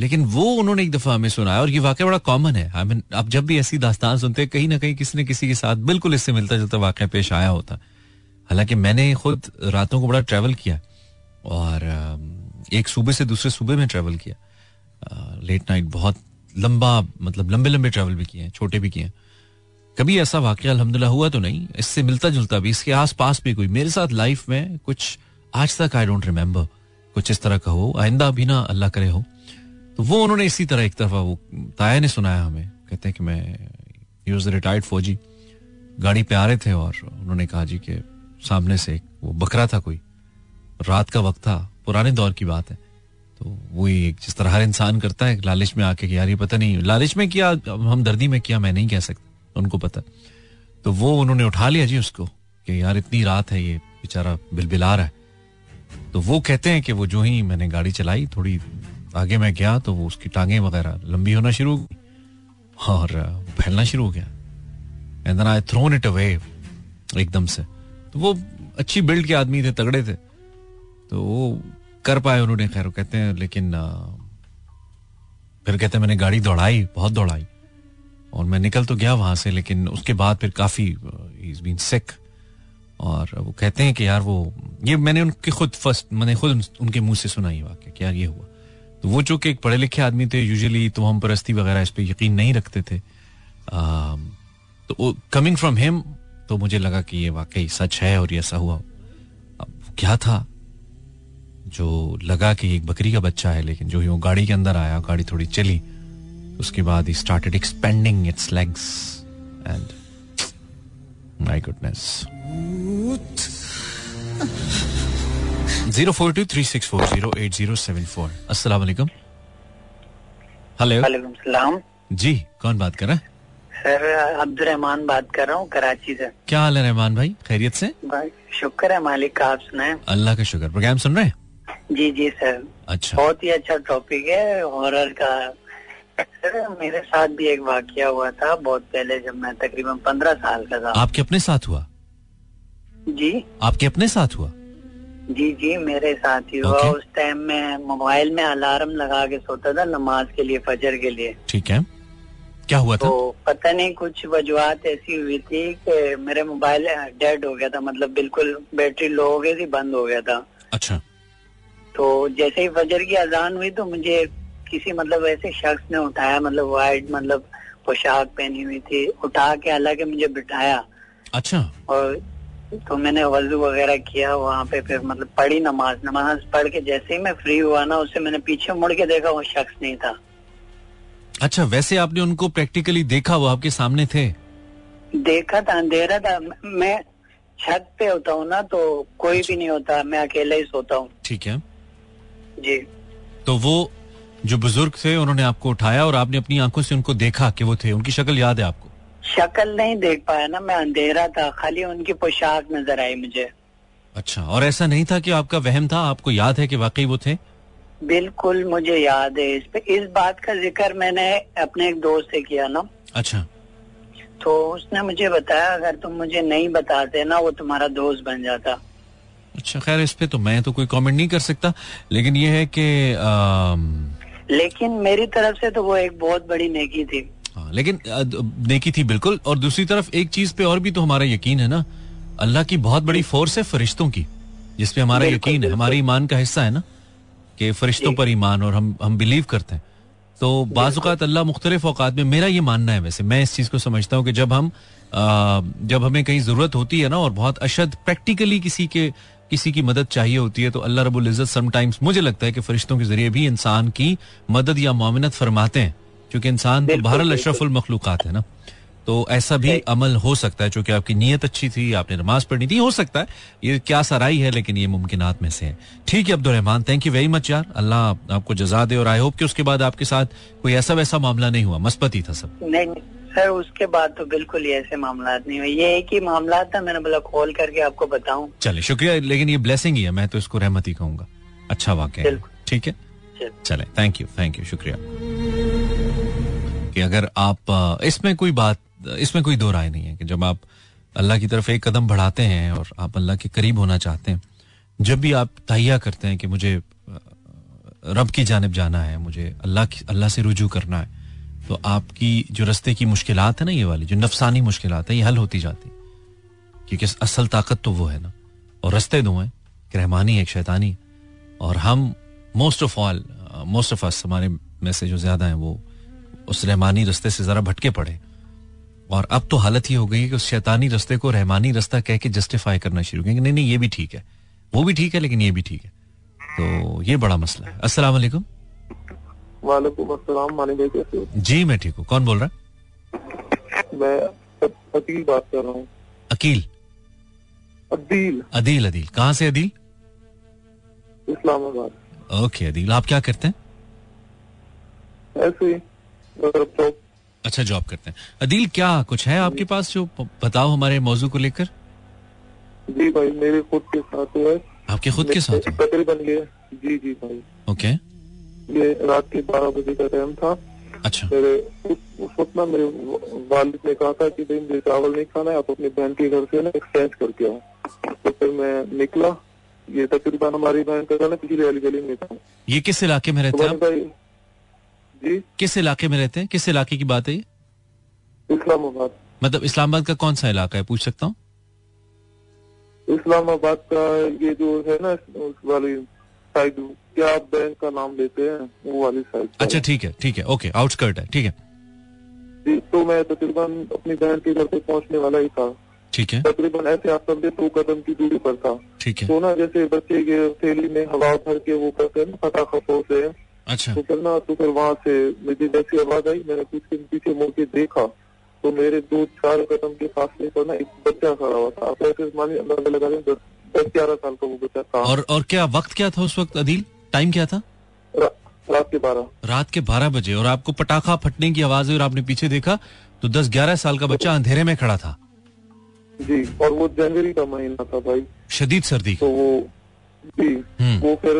लेकिन वो उन्होंने एक दफ़ा हमें सुनाया और ये वाक्य बड़ा कॉमन है। आई मीन आप जब भी ऐसी दास्तान सुनते हैं कहीं ना कहीं किसी न किसी के साथ बिल्कुल इससे मिलता जुलता वाक्य पेश आया होता। हालाँकि मैंने खुद रातों को बड़ा ट्रैवल किया और एक सूबे से दूसरे सूबे में ट्रेवल किया। लेट नाइट बहुत लंबा मतलब लंबे लंबे ट्रैवल भी किए हैं छोटे भी किए हैं। कभी ऐसा वाक्य अलहमदुल्ला हुआ तो नहीं? इससे मिलता जुलता भी, इसके आस पास भी कोई। मेरे साथ लाइफ में कुछ आज तक आई डोंट रिमेम्बर कुछ इस तरह का हो, आइंदा भी ना अल्लाह करे हो। तो वो उन्होंने इसी तरह एक तरफा वो ताया ने सुनाया हमें। कहते हैं कि मैं यूज़ रिटायर्ड फौजी। गाड़ी पे आ रहे थे और उन्होंने कहा जी कि सामने से वो बकरा था कोई। रात का वक्त था, पुराने दौर की बात है। तो वही जिस तरह हर इंसान करता है लालच में आके यार ये पता नहीं, लालच में किया हम दर्दी में किया, मैं नहीं कह सकता। उनको पता। तो वो उन्होंने उठा लिया जी उसको कि यार इतनी रात है, ये बेचारा बिलबिला रहा है। तो वो कहते हैं कि वो जो ही मैंने गाड़ी चलाई, थोड़ी आगे मैं गया तो वो उसकी टांगे वगैरह लंबी होना शुरू हो गई और फैलना शुरू हो गया। And I thrown it away एकदम से। तो वो अच्छी बिल्ड के आदमी थे, तगड़े थे। तो वो कर पाए उन्होंने, खैर कहते हैं, लेकिन फिर कहते हैं, मैंने गाड़ी दौड़ाई, बहुत दौड़ाई। और मैं निकल तो गया वहाँ से लेकिन उसके बाद फिर काफ़ी इज़ बीन सिक और वो कहते हैं कि यार वो ये मैंने उनके खुद फ़र्स्ट मैंने खुद उनके मुँह से सुना ही वाक्य कि यार ये हुआ। तो वो जो कि एक पढ़े लिखे आदमी थे यूजुअली तो हम परस्ती वगैरह इस पर यकीन नहीं रखते थे। आ, तो कमिंग फ्रॉम हिम तो मुझे लगा कि ये वाकई सच है और ये ऐसा हुआ। अब क्या था? जो लगा कि एक बकरी का बच्चा है लेकिन जो ही वो गाड़ी के अंदर आया गाड़ी थोड़ी चली उसके बाद ही started expending its legs and my goodness zero four two three six four zero eight zero seven four अस्सलाम वालेकुम हेलो वालेकुम जी कौन बात कर रहा है? सर अब्दुल रहमान बात कर रहा हूँ कराची से। क्या हाल है रहमान भाई? खैरियत से? भाई शुक्र है मालिक का आप सुनाए। अल्लाह का शुक्र। प्रोग्राम सुन रहे हैं? जी जी सर। अच्छा। बहुत ही अच्छा टॉपिक है हॉरर का सर मेरे साथ भी एक वाक्य हुआ था बहुत पहले जब मैं तकरीबन पंद्रह साल का था। आपके अपने साथ हुआ? जी। आपके अपने साथ हुआ? जी जी मेरे साथ ही हुआ। उस टाइम में मोबाइल में अलार्म लगा के सोता था नमाज़ के लिए फजर के लिए। ठीक है। क्या हुआ था? तो पता नहीं कुछ वजूहत ऐसी हुई थी कि मेरे मोबाइल डेड हो गया था। मतलब बिल्कुल बैटरी लो हो गई थी बंद हो गया था। अच्छा। तो जैसे ही फजर की अजान हुई तो मुझे किसी मतलब ऐसे शख्स ने उठाया मतलब वाइट मतलब पोशाक पहनी हुई थी उठा के हालाँकि मुझे बिठाया। अच्छा। और तो मैंने वज़ू वगैरह किया वहाँ पे फिर मतलब पढ़ी नमाज़। नमाज़ पढ़ के जैसे ही मैं फ्री हुआ ना उससे मैंने पीछे मुड़ के देखा वो शख्स नहीं था। अच्छा वैसे आपने उनको प्रैक्टिकली देखा वो आपके सामने थे? देखा था अंधेरा था। मैं छत पे होता हूँ ना तो कोई अच्छा। भी नहीं होता मैं अकेला ही सोता हूँ। ठीक है। जी। तो वो जो बुज़ुर्ग थे उन्होंने आपको उठाया और आपने अपनी आँखों से उनको देखा कि वो थे। उनकी शक्ल याद है आपको? शक्ल नहीं देख पाया ना मैं अंधेरा था। खाली उनकी पोशाक नज़र आई मुझे। अच्छा और ऐसा नहीं था कि आपका वहम था? आपको याद है कि वाकई वो थे? बिल्कुल मुझे याद है इस पे। इस बात का ज़िक्र मैंने अपने एक दोस्त से किया ना। अच्छा। तो उसने मुझे बताया अगर तुम मुझे नहीं बताते ना वो तुम्हारा दोस्त बन जाता। अच्छा खैर इस पे तो मैं तो कोई कमेंट नहीं कर सकता। लेकिन ये है कि लेकिन मेरी तरफ़ से तो वो एक बहुत बड़ी नेकी थी। हाँ लेकिन नेकी थी बिल्कुल और दूसरी तरफ़ एक चीज़ पे और भी तो हमारा यकीन है ना अल्लाह की बहुत बड़ी फोर्स है फरिश्तों की जिसपे हमारा यकीन है हमारे ईमान का हिस्सा है ना कि फरिश्तों पर ईमान और हम हम बिलीव करते हैं। तो बाज़ात अल्लाह मुख्तलिफ़ अवकात में मेरा ये मानना है वैसे मैं इस चीज़ को समझता हूँ कि जब हम आ, जब हमें कहीं ज़रूरत होती है ना और बहुत अशद प्रैक्टिकली किसी के किसी की मदद चाहिए होती है तो अल्लाह रबुल इज़्ज़त समटाइम्स मुझे लगता है कि फरिश्तों के ज़रिए भी इंसान की मदद या मामिनत फरमाते हैं क्योंकि इंसान तो बहरल अशरफुल मखलूक़ात है ना। तो ऐसा भी अमल हो सकता है चूँकि आपकी नीयत अच्छी थी आपने नमाज़ पढ़नी थी हो सकता है ये क्या सराई है लेकिन ये मुमकिन में से है। ठीक है Abdulrahman thank you very much यार। अल्लाह आपको जजा दे और आई होप कि उसके बाद आपके साथ कोई ऐसा वैसा मामला नहीं हुआ। मस्पत ही था सब। नहीं। सर उसके बाद तो बिल्कुल ही ऐसे मामला नहीं हुए। ये एक ही मामला था मैंने बोला कॉल करके आपको बताऊँ। चले शुक्रिया लेकिन ये ब्लेसिंग ही है मैं तो इसको रहमत ही कहूँगा। अच्छा वाक्य ठीक है? चले थैंक यू थैंक यू शुक्रिया। कि अगर आप इसमें कोई बात इसमें कोई दो राय नहीं है कि जब आप अल्लाह की तरफ़ एक कदम बढ़ाते हैं और आप अल्लाह के करीब होना चाहते हैं जब भी आप तहिया करते हैं कि मुझे रब की जानब जाना है मुझे अल्लाह की अल्लाह से रुजू करना है तो आपकी जो रस्ते की मुश्किल है ना, ये वाली, जो नफसानी मुश्किल है, ये हल होती जाती क्योंकि असल ताकत तो वो है ना। और रस्ते दो हैं रहमानी एक शैतानी और हम most of all most of us हमारे में से जो ज़्यादा हैं, वो उस रहमानी रस्ते से जरा भटके पड़े और अब तो हालत ही हो गई कि उस शैतानी रस्ते को रहमानी रास्ता कह के जस्टिफाई करना शुरू किया। नहीं नहीं, ये भी ठीक है। वो भी ठीक है, लेकिन ये भी ठीक है। तो ये बड़ा मसला है। अस्सलाम जी मैं ठीक हूँ। कौन बोल रहा मैं अकील बात कर रहा हूँ। अकील? अदील। अदील अदील। कहाँ से अदील? इस्लामाबाद। ओके अदील। आप क्या करते हैं? ऐसे ही अच्छा जॉब करते हैं। अदील क्या कुछ है आपके पास जो बताओ हमारे मौजू को लेकर? जी भाई मेरे खुद के साथ हुआ है। आपके खुद के साथ तकरीबन ये जी जी भाई। ओके। ये रात के बारह बजे का टाइम था। अच्छा। मेरे उस, उस वक्त ना मेरे वालिद ने कहा था कि भाई मुझे चावल नहीं खाना है आप अपनी बहन के घर से ना एक्सचेंज करके आओ। तो फिर मैं निकला। ये तकरीबन हमारी बहन का ना पिछली वाली गली में था। ये किस इलाके में रहते तो हैं जी? किस इलाके में रहते हैं? किस इलाके की बात है ये? इस्लामाबाद। मतलब इस्लामाबाद का कौन सा इलाका है? पूछ सकता हूँ? इस्लामाबाद का ये जो है ना उस वाली साइड क्या आप बैंक का नाम लेते हैं वो वाली साइड अच्छा ठीक है ठीक है ओके आउटस्कर्ट है ठीक है। जी तो मैं तकरीबन अपनी बहन के घर पे पहुँचने वाला ही था। ठीक है। तकरीबन ऐसे आप समझे दो कदम की दूरी पर था। ठीक है। तो ना जैसे बच्चे के थैली में हवा भर के वो करते हैं ना फटाखा से। अच्छा। तो फिर ना तो फिर वहाँ से मुझे जैसी आवाज़ आई मैंने कुछ दिन पीछे मुड़ के देखा। तो मेरे दो चार कदम के फासले पर ना एक बच्चा खड़ा हुआ था। आप ऐसे मानिए अंदाज़ा लगा रहे दस ग्यारह साल का वो बच्चा था। और और क्या वक्त क्या था उस वक्त अदील? टाइम क्या था? रा, रात के बारह। रात के बारह बजे और आपको पटाखा फटने की आवाज़ हुई और आपने पीछे देखा तो दस ग्यारह साल का बच्चा अंधेरे में खड़ा था। जी और वो जनवरी का महीना था भाई। शदीद सर्दी। तो वो जी हम्म। वो फिर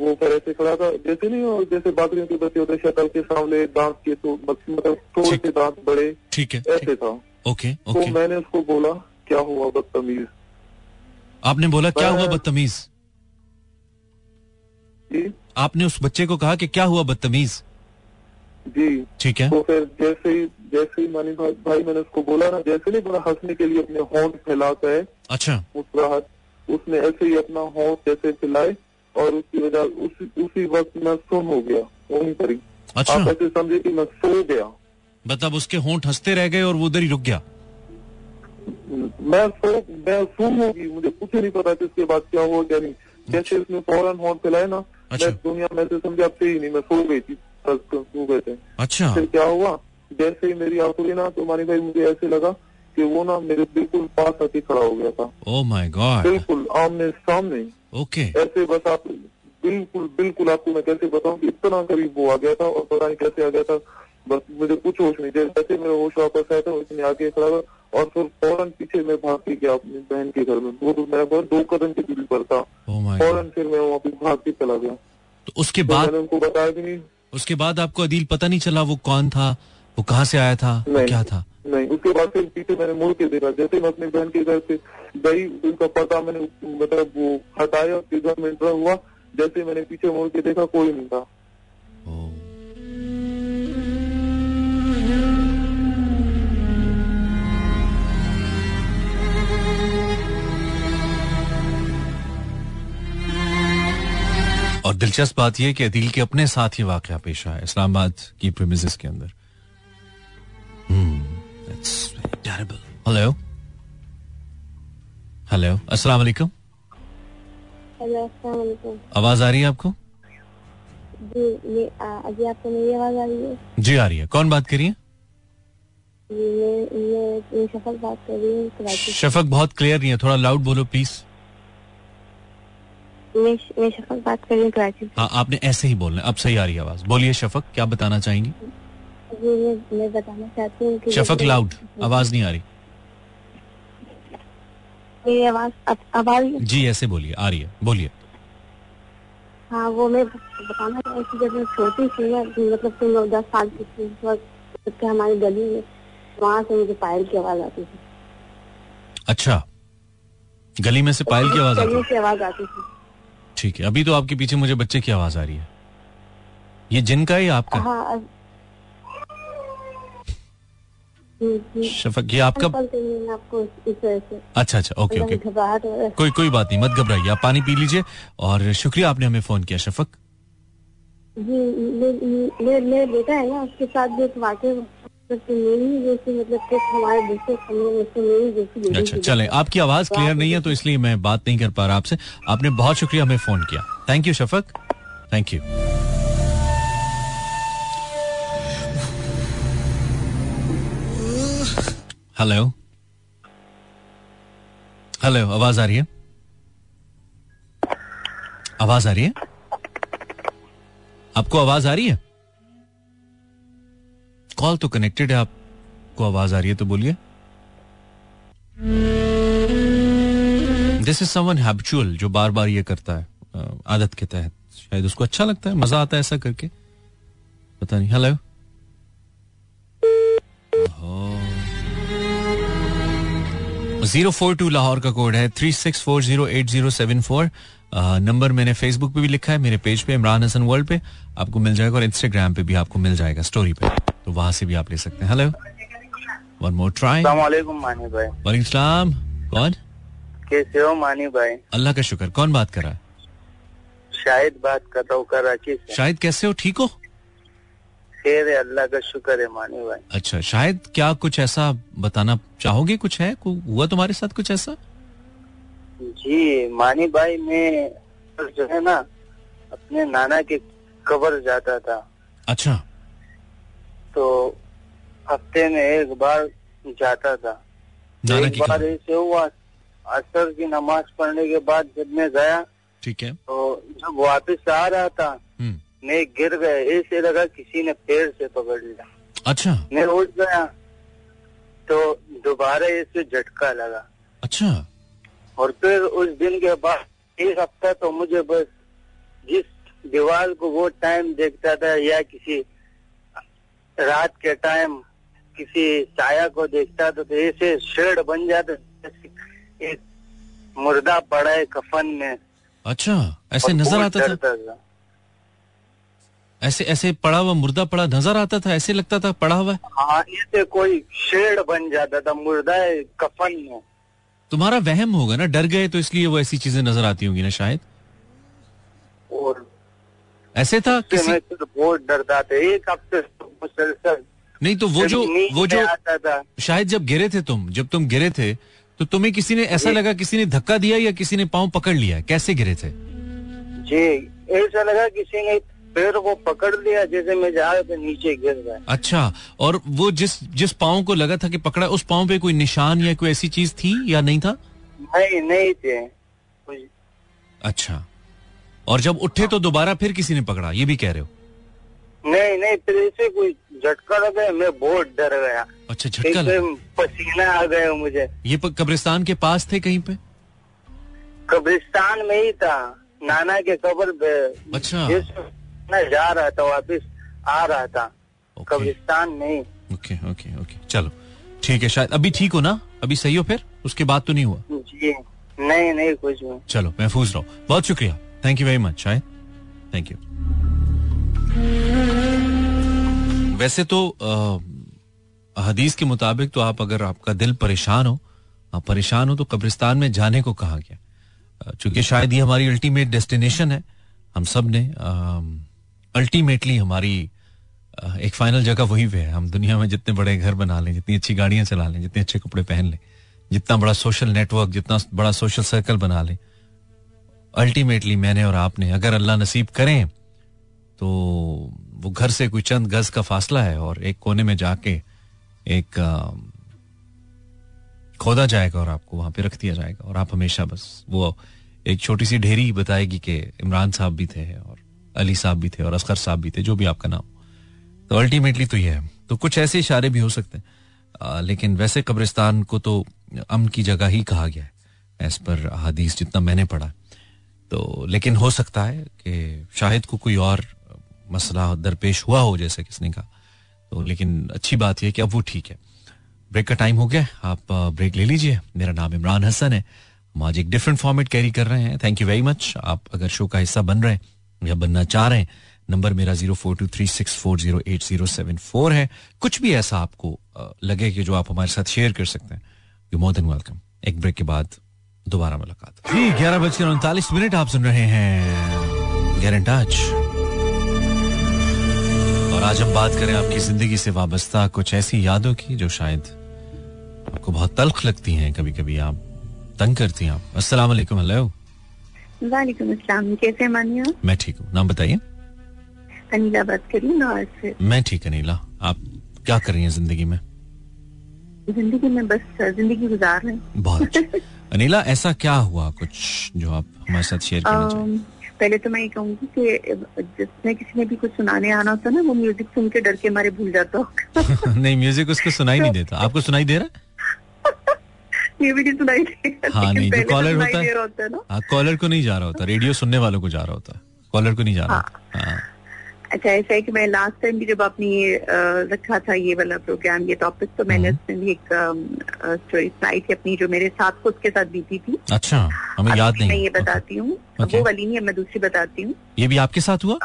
वो फिर ऐसे खड़ा था। जैसे नहीं और जैसे बाकरियों के बच्चे होते शक्ल के सामने दांत के तो मतलब थोड़े से दांत बड़े ठीक है ऐसे था। ओके तो मैंने उसको बोला क्या हुआ बदतमीज? आपने बोला क्या हुआ बदतमीज? जी। आपने उस बच्चे को कहा कि क्या हुआ बदतमीज? जी। ठीक है। तो फिर जैसे ही जैसे ही मानी भाई, भाई मैंने उसको बोला ना जैसे नहीं बोला हंसने के लिए अपने होंठ फैलाता है। अच्छा। मुस्कुराहट उसने ऐसे ही अपना होंठ जैसे फैलाए और उसकी वजह उसी उसी वक्त मैं सुन हो गया वहीं पर ही। अच्छा। आप ऐसे समझे कि मैं सो गया। मतलब उसके होंठ हँसते रह गए और वो उधर ही रुक गया? मैं सो मैं सुन होगी मुझे कुछ नहीं पता कि उसके बाद क्या हुआ क्या नहीं। जैसे उसने फ़ौरन होंठ फैलाए ना अच्छा। मैं दुनिया में से समझाते ही नहीं मैं सो गई थी। सो गए थे। अच्छा। फिर क्या हुआ? जैसे ही मेरी आँख हुई ना तो मानी भाई मुझे ऐसे लगा कि वो ना मेरे बिल्कुल पास आके खड़ा हो गया था। ओ माय गॉड बिल्कुल आमने सामने। ओके ऐसे बस आप बिल्कुल बिल्कुल आपको मैं कैसे बताऊँ कि इतना करीब वो आ गया था और पता नहीं कैसे आ गया था। बस मुझे कुछ होश नहीं जैसे मेरा होश वापस आया था उसने आगे खड़ा और फिर फ़ौरन पीछे मैं भाग के गया अपनी बहन के घर में। वो तो मेरा घर दो कदम की दूरी पर था। फ़ौरन फिर मैं वहाँ पे भाग के चला गया। तो उसके तो बाद मैंने उनको बताया भी नहीं। उसके बाद आपको अदील पता नहीं चला वो कौन था वो कहाँ से आया था क्या था? नहीं उसके बाद फिर पीछे मैंने मुड़ के देखा। जैसे मैं अपनी बहन के घर से गई उनका पता मैंने मतलब वो हटाया में हुआ जैसे मैंने पीछे मुड़ के देखा कोई नहीं था। और दिलचस्प बात यह कि अदील के अपने साथ ही वाक़ पेश आया इस्लामाबाद की प्रीमिसेस के अंदर। हेलो हेलो अस्सलाम वालेकुम आवाज़ आ रही है आपको? जी अभी आपको मेरी आवाज़ आ रही है? जी आ रही है। कौन बात करिए शफक बात कर रही हूँ शफक बहुत क्लियर नहीं है थोड़ा लाउड बोलो प्लीज़ मैं मैं शफक बात कर रही हूँ कराची से आपने ऐसे ही बोलना अब सही आ रही आवाज़। बोलिए शफक क्या बताना चाहेंगी? मैं बताना चाहती हूँ शफक लाउड आवाज़ नहीं आ रही। मेरी आवाज़ अब अब आ रही है जी ऐसे बोलिए आ रही है। बोलिए। हाँ वो मैं बताना चाहती जब मैं छोटी थी ना मतलब कि मैं दस साल की थी उस वक्त जब हमारी गली में वहाँ से मुझे पायल की आवाज़ आती थी। अच्छा। गली में से पायल की आवाज़ आती थी। ठीक है। अभी तो आपके पीछे मुझे बच्चे की आवाज़ आ रही है। ये जिनका है आपका? हाँ। शफक ये आपका? अच्छा अच्छा ओके ओके। कोई कोई बात नहीं मत घबराइए। आप पानी पी लीजिए और शुक्रिया आपने हमें फ़ोन किया शफक। जी मेरे बेटा है ना उसके साथ भी एक वाक्य जैसी मतलब अच्छा चले आपकी आवाज़ क्लियर नहीं है तो इसलिए मैं बात नहीं कर पा रहा आपसे। आपने बहुत शुक्रिया हमें फ़ोन किया। Thank you Shafaq thank you hello hello आवाज़ आ रही है? आवाज़ आ रही है? आपको आवाज़ आ रही है? कॉल तो कनेक्टेड है, आपको आवाज़ आ रही है तो बोलिए। दिस इज़ समवन हैबिचुअल जो बार बार ये करता है आदत के तहत। शायद उसको अच्छा लगता है, मज़ा आता है ऐसा करके। पता नहीं। Hello zero four two Lahore का कोड है, three six four zero eight zero seven four. Number मैंने फेसबुक पे भी लिखा है, मेरे पेज पे, इमरान हसन वर्ल्ड पे। आपको मिल जाएगा और इंस्टाग्राम पे भी आपको मिल जाएगा स्टोरी पे। तो वहाँ से भी आप ले सकते हैं। हेलो वन मोर ट्राई मानी भाई सलाम कौन? कैसे हो मानी भाई अल्लाह का शुक्र। कौन बात कर रहा है? शायद बात कर रहा हूँ कराची से? शायद कैसे हो? ठीक हो? खैर है अल्लाह का शुक्र है मानी भाई अच्छा शायद क्या कुछ ऐसा बताना चाहोगे? कुछ है? को हुआ तुम्हारे साथ कुछ ऐसा? जी मानी भाई मैं जो है ना अपने नाना के कबर जाता था। अच्छा। तो हफ़्ते में एक बार जाता था। एक बार ऐसे हुआ असर की नमाज़ पढ़ने के बाद जब मैं गया ठीक है। तो जब वापस आ रहा था हम्म। मैं गिर गया ऐसे लगा किसी ने पैर से पकड़ लिया। अच्छा। मैं उठ गया तो दोबारा ऐसे झटका लगा। अच्छा। और फिर उस दिन के बाद एक हफ़्ता तो मुझे बस जिस दीवार को वो टाइम देखता था या किसी रात के टाइम किसी साया को देखता तो ऐसे शेड बन जाता एक मुर्दा पड़ा है कफन में। अच्छा ऐसे नज़र आता था? था। ऐसे ऐसे पड़ा हुआ मुर्दा पड़ा नज़र आता था? ऐसे लगता था पड़ा हुआ? हाँ ऐसे कोई शेड बन जाता था मुर्दा है कफन में। तुम्हारा वहम होगा ना डर गए तो इसलिए वो ऐसी चीज़ें नज़र आती होंगी ना शायद? और ऐसे था किसी तो बहुत डरता था। एक हफ़्ते मुसलसल नहीं तो वो जो वो जो शायद जब गिरे थे तुम जब तुम गिरे थे तो तुम्हें किसी ने ऐसा लगा किसी ने धक्का दिया या किसी ने पाँव पकड़ लिया? कैसे गिरे थे? जी ऐसा लगा किसी ने पैर को पकड़ लिया जैसे मैं जा रहा था नीचे गिर गया। अच्छा और वो जिस जिस पाँव को लगा था कि पकड़ा उस पाँव पे कोई निशान या कोई ऐसी चीज़ थी या नहीं था? नहीं नहीं थे। अच्छा। और जब उठे तो दोबारा फिर किसी ने पकड़ा ये भी कह रहे हो? नहीं नहीं फिर ऐसे कोई झटका लगा मैं बहुत डर गया। अच्छा झटका लगा? पसीना आ गया मुझे। ये कब्रिस्तान के पास थे कहीं पे? कब्रिस्तान में ही था नाना के कब्र पे। अच्छा। मैं जा रहा था वापिस आ रहा था। कब्रिस्तान में ही ओके ओके ओके चलो। ठीक है शायद अभी ठीक हो ना? अभी सही हो फिर? उसके बाद तो नहीं हुआ? जी नहीं नहीं कुछ नहीं। चलो महफूज रहो। बहुत शुक्रिया। थैंक यू वेरी मच शायद थैंक यू वैसे तो अ, हदीस के मुताबिक तो आप अगर आपका दिल परेशान हो आप परेशान हो तो कब्रिस्तान में जाने को कहा गया। चूँकि शायद ये हमारी अल्टीमेट डेस्टिनेशन है। हम सबने अल्टीमेटली हमारी अ, एक फाइनल जगह वही पे है। हम दुनिया में जितने बड़े घर बना लें जितनी अच्छी गाड़ियाँ चला लें जितने अच्छे कपड़े पहन लें जितना बड़ा सोशल नेटवर्क जितना बड़ा सोशल सर्कल बना लें अल्टीमेटली मैंने और आपने अगर अल्लाह नसीब करें तो वो घर से कोई चंद गज का फासला है और एक कोने में जाके एक खोदा जाएगा और आपको वहाँ पे रख दिया जाएगा और आप हमेशा बस वो एक छोटी सी ढेरी बताएगी कि इमरान साहब भी थे और अली साहब भी थे और असगर साहब भी थे जो भी आपका नाम। तो अल्टीमेटली तो ये है। तो कुछ ऐसे इशारे भी हो सकते हैं। अ, लेकिन वैसे कब्रिस्तान को तो अमन की जगह ही कहा गया है एज पर हदीस जितना मैंने पढ़ा तो लेकिन हो सकता है कि शाहिद को कोई और मसला दरपेश हुआ हो जैसे किसने कहा। तो लेकिन अच्छी बात यह कि अब वो ठीक है। ब्रेक का टाइम हो गया, आप ब्रेक ले लीजिए। मेरा नाम इमरान हसन है। हम आज एक डिफरेंट फॉर्मेट कैरी कर रहे हैं। थैंक यू वेरी मच आप अगर शो का हिस्सा बन रहे हैं या बनना चाह रहे हैं, नंबर मेरा zero four two three six four zero eight zero seven four है। कुछ भी ऐसा आपको लगे कि जो आप हमारे साथ शेयर कर सकते हैं यू मोर देन वेलकम एक ब्रेक के बाद दोबारा मुलाकात। जी ग्यारह बजकर उनतालीस मिनट आप सुन रहे हैं गैरन टच और आज हम बात करें आपकी ज़िंदगी से वाबस्ता कुछ ऐसी यादों की जो शायद आपको बहुत तल्ख लगती हैं कभी कभी आप तंग करती हैं आप। अस्सलाम वालेकुम हेलो। वालेकुम अस्सलाम कैसे मानिए मैं ठीक हूँ। नाम बताइए। अनिला बात करी लाहौर से मैं ठीक अनिला। आप क्या कर रही हैं ज़िंदगी में? ज़िंदगी में बस ज़िंदगी गुजार रहे हैं। बहुत <laughs> अच्छा। अनिला ऐसा क्या हुआ? कुछ जो आप हमारे साथ शेयर करना चाहें। पहले तो मैं ये कहूँगी कि जिसने किसी ने भी कुछ सुनाने आना होता ना वो म्यूज़िक सुन के डर के मारे भूल जाता होगा। <laughs> नहीं म्यूज़िक उसको सुनाई नहीं देता। आपको सुनाई दे रहा <laughs> ये भी नहीं सुनाई देगा हाँ, नहीं, जो पहले तो होता है- है ना। हाँ कॉलर को नहीं जा रहा होता। रेडियो सुनने वालों को जा रहा होता। कॉलर को नहीं जा रहा हाँ। अच्छा ऐसा है कि मैं लास्ट टाइम भी जब आपने रखा था ये वाला प्रोग्राम ये टॉपिक तो मैंने हम्म। उसमें भी एक स्टोरी सुनाई थी अपनी जो मेरे साथ खुद के साथ बीती थी। अच्छा हमें याद मैं ये बताती हूँ. वो वाली नहीं है मैं दूसरी बताती हूँ। ये भी आपके साथ हुआ?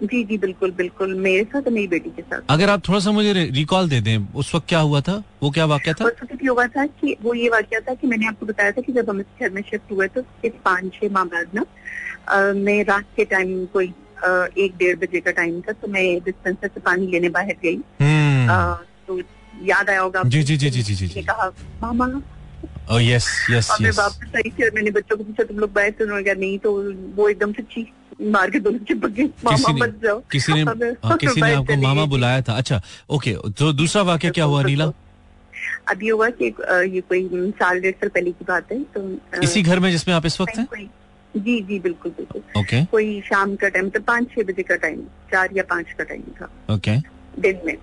जी जी बिल्कुल बिल्कुल मेरे साथ और मेरी बेटी के साथ। अगर आप थोड़ा सा मुझे रिकॉल दे दें उस वक्त क्या हुआ था? वो क्या वाक्य था? उसमें ये हुआ था कि वो ये वाक्य था कि मैंने आपको बताया था कि जब हम इस घर में शिफ्ट हुए तो पाँच छह माह बाद ना मैं रात के टाइम कोई एक डेढ़ बजे का टाइम था तो मैं डिस्पेंसर से पानी लेने बाहर गई। हम्म। तो याद आया होगा जी, जी, जी, जी, जी, जी, जी। कहा मामा ओह यस यस और वापस आई फिर मैंने बच्चों को पूछा तुम लोग बाहर से उन्होंने कहा नहीं। तो वो एकदम से चीख मार के दोनों चिपक गए। मामा किसी ने जाओ। किसी ने <laughs> हाँ, किसी ने आपको मामा बुलाया था? अच्छा ओके तो दूसरा वाक्य क्या हुआ नीला? ये हुआ कि ये कोई साल डेढ़ साल पहले की बात है तो इसी घर में जिसमें आप इस वक्त हैं? जी जी बिल्कुल बिल्कुल। ओके कोई शाम का टाइम तो पाँच छह बजे का टाइम चार या पाँच का टाइम था। ओके दिन में।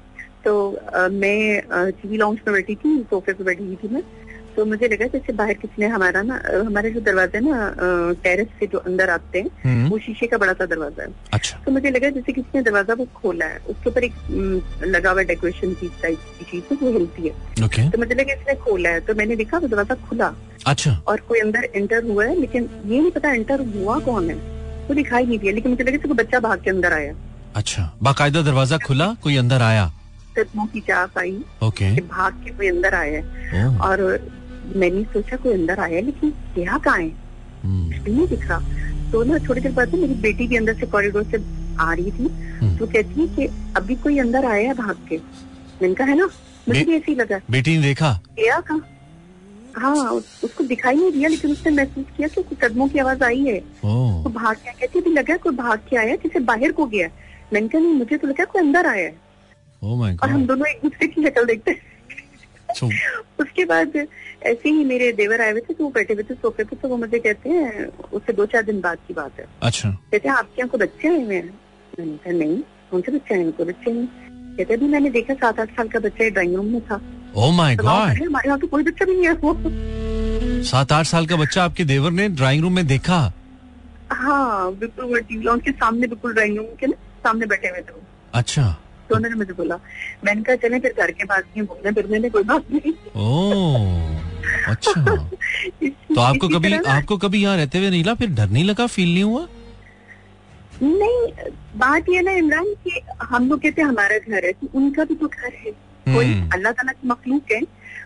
तो आ, मैं टीवी लॉन्च में बैठी थी सोफे पे बैठी हुई थी मैं। तो मुझे लगा जैसे बाहर किसी ने हमारा ना हमारे जो दरवाज़ा है ना टेरेस से जो अंदर आते हैं हम्म। वो शीशे का बड़ा सा दरवाज़ा है। अच्छा। तो मुझे लगा जैसे किसी ने दरवाज़ा वो खोला है उसके ऊपर एक लगा हुआ डेकोरेशन की टाइप की चीज़ है, वो हिलती है। ओके। तो मुझे लगा इसने खोला है तो मैंने देखा वो दरवाज़ा खुला। अच्छा। और कोई अंदर एंटर हुआ है लेकिन ये नहीं पता एंटर हुआ कौन है। वो दिखाई नहीं दिया लेकिन मुझे लगा कोई बच्चा भाग के अंदर आया। अच्छा। बाकायदा दरवाज़ा खुला कोई अंदर आया? की चाप आई ओके। कि भाग के कोई अंदर आया और मैंने सोचा कोई अंदर आया लेकिन गया कहाँ है? हम्म, नहीं दिख रहा। तो ना थोड़ी देर बाद मेरी बेटी भी अंदर से कॉरिडोर से आ रही थी। हम्म। तो कहती है कि अभी कोई अंदर आया है भाग के? मैंने कहा है ना? मुझे भी ऐसे ही लगा। बेटी ने देखा? गया कहा? हाँ उसको दिखाई नहीं दिया लेकिन उसने महसूस किया कि कुछ कदमों की आवाज़ आई है। तो भाग गया कहती अभी लगा कोई भाग के आया जैसे बाहर को गया मैंने कहा नहीं मुझे तो लगा कोई अंदर आया है। ओ और हम दोनों एक दूसरे की शक्ल देखते हैं। सो उसके बाद ऐसे ही मेरे देवर आए हुए थे तो वो बैठे हुए थे सोफे पे तो वो मुझे कहते हैं उससे दो चार दिन बाद की बात है। अच्छा। कहते हैं आपके यहाँ को बच्चे आए हुए हैं? मैंने कहा नहीं। कौन से बच्चे आए हैं? कोई बच्चे नहीं। कहते अभी मैंने देखा सात आठ साल का बच्चा ड्राइंग रूम में था। माय तो गॉड हमारे यहाँ तो कोई बच्चा नहीं है। वो सात आठ साल का बच्चा आपके देवर ने ड्राइंग रूम में देखा? हाँ बिल्कुल वो टीवी उनके सामने बिल्कुल ड्राइंग रूम के सामने बैठे हुए थे अच्छा। तो उन्होंने मुझे बोला मैंने कहा चले फिर घर के पास नहीं घूमने फिरने में कोई बात नहीं। ओ अच्छा। तो <laughs> आपको कभी आपको कभी यहाँ रहते हुए नीला फिर डर नहीं लगा? फील नहीं हुआ? नहीं बात ये ना इमरान कि हम लोग कहते हैं हमारा घर है। तो उनका भी तो घर है। कोई हम्म। अल्लाह ताला की मखलूक है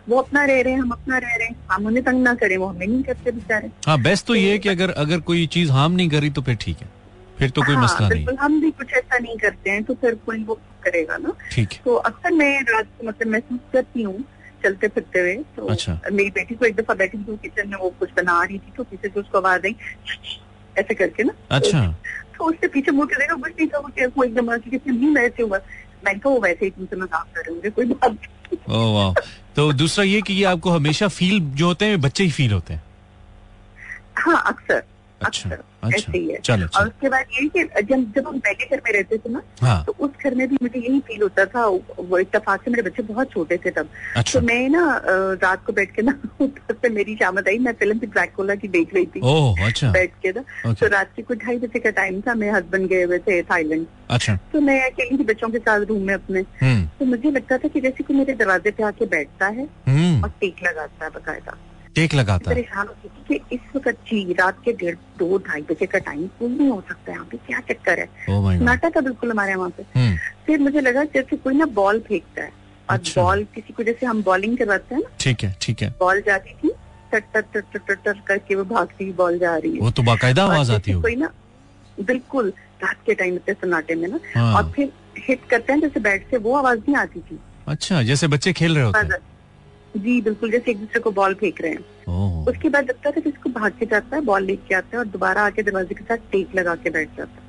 वो अपना रह रहे हैं हम अपना रह रहे हैं। हम उन्हें तंग ना करें वो हमें नहीं करते बेचारे। हाँ बेस्ट तो ये है कि अगर अगर कोई चीज़ हार्म नहीं करी तो फिर ठीक है। फिर तो कोई हाँ, मसला नहीं। हम भी कुछ ऐसा नहीं करते हैं तो फिर कोई वो करेगा ना। ठीक तो अक्सर मैं रात को मतलब महसूस करती हूँ चलते फिरते हुए तो अच्छा। मेरी बेटी को एक दफ़ा बैठी थी किचन में वो कुछ बना रही थी तो पीछे से उसको आवाज़ आई ऐसे करके ना। अच्छा। तो उससे पीछे मुड़ के देखा कुछ नहीं था वो एकदम कहती नहीं ऐसे हुआ। मैंने कहा वो वैसे ही तुमसे मज़ाक कर रहे कोई बात। वाह। तो दूसरा ये कि ये आपको हमेशा फील जो होते हैं बच्चे ही फील होते हैं। हाँ अक्सर। अच्छा अच्छा ऐसे ही है। चलो और उसके बाद यही कि जब जब हम पहले घर में रहते थे ना हाँ। तो उस घर में भी मुझे यही फील होता था वो इतफाक से मेरे बच्चे बहुत छोटे थे तब। अच्छा। तो मैं ना रात को बैठ के ना <laughs> ऊपर से मेरी शामत आई मैं फ़िल्म ड्रैकुला की देख रही थी। ओह अच्छा। बैठ के ना तो रात के कुछ ढाई बजे का टाइम था मेरे हस्बैंड गए हुए थे थाईलैंड अच्छा। तो मैं अकेली थी बच्चों के साथ रूम में अपने। हम्म। तो मुझे लगता था कि जैसे कोई मेरे दरवाजे पे आके बैठता है हम्म। और टेक लगाता है बकायदा। टेक लगाता है। परेशान होती कि इस वक्त जी रात के डेढ़ दो ढाई बजे का टाइम कोई नहीं हो सकता यहाँ पे क्या चक्कर है? ओ नाटा था बिल्कुल हमारे वहाँ पे। हम्म। फिर मुझे लगा जैसे कोई ना बॉल फेंकता है। और अच्छा। बॉल किसी को जैसे हम बॉलिंग करवाते हैं ना ठीक है ठीक है। बॉल जाती थी टर टर टर टर टर टर करके वो भागती हुई बॉल जा रही है। वो तो बाकायदा आवाज़ आती होगी। कोई ना बिल्कुल रात के टाइम इतने सन्नाटे में ना हाँ। और फिर हिट करते हैं जैसे बैट से वो आवाज़ नहीं आती थी। अच्छा जैसे बच्चे खेल रहे होते हैं। जी बिल्कुल जैसे एक दूसरे को बॉल फेंक रहे हैं। उसके बाद लगता था कि इसको भाग के जाता है बॉल लेके आता है और दोबारा आके दरवाजे के साथ टेक लगा के बैठ जाता है।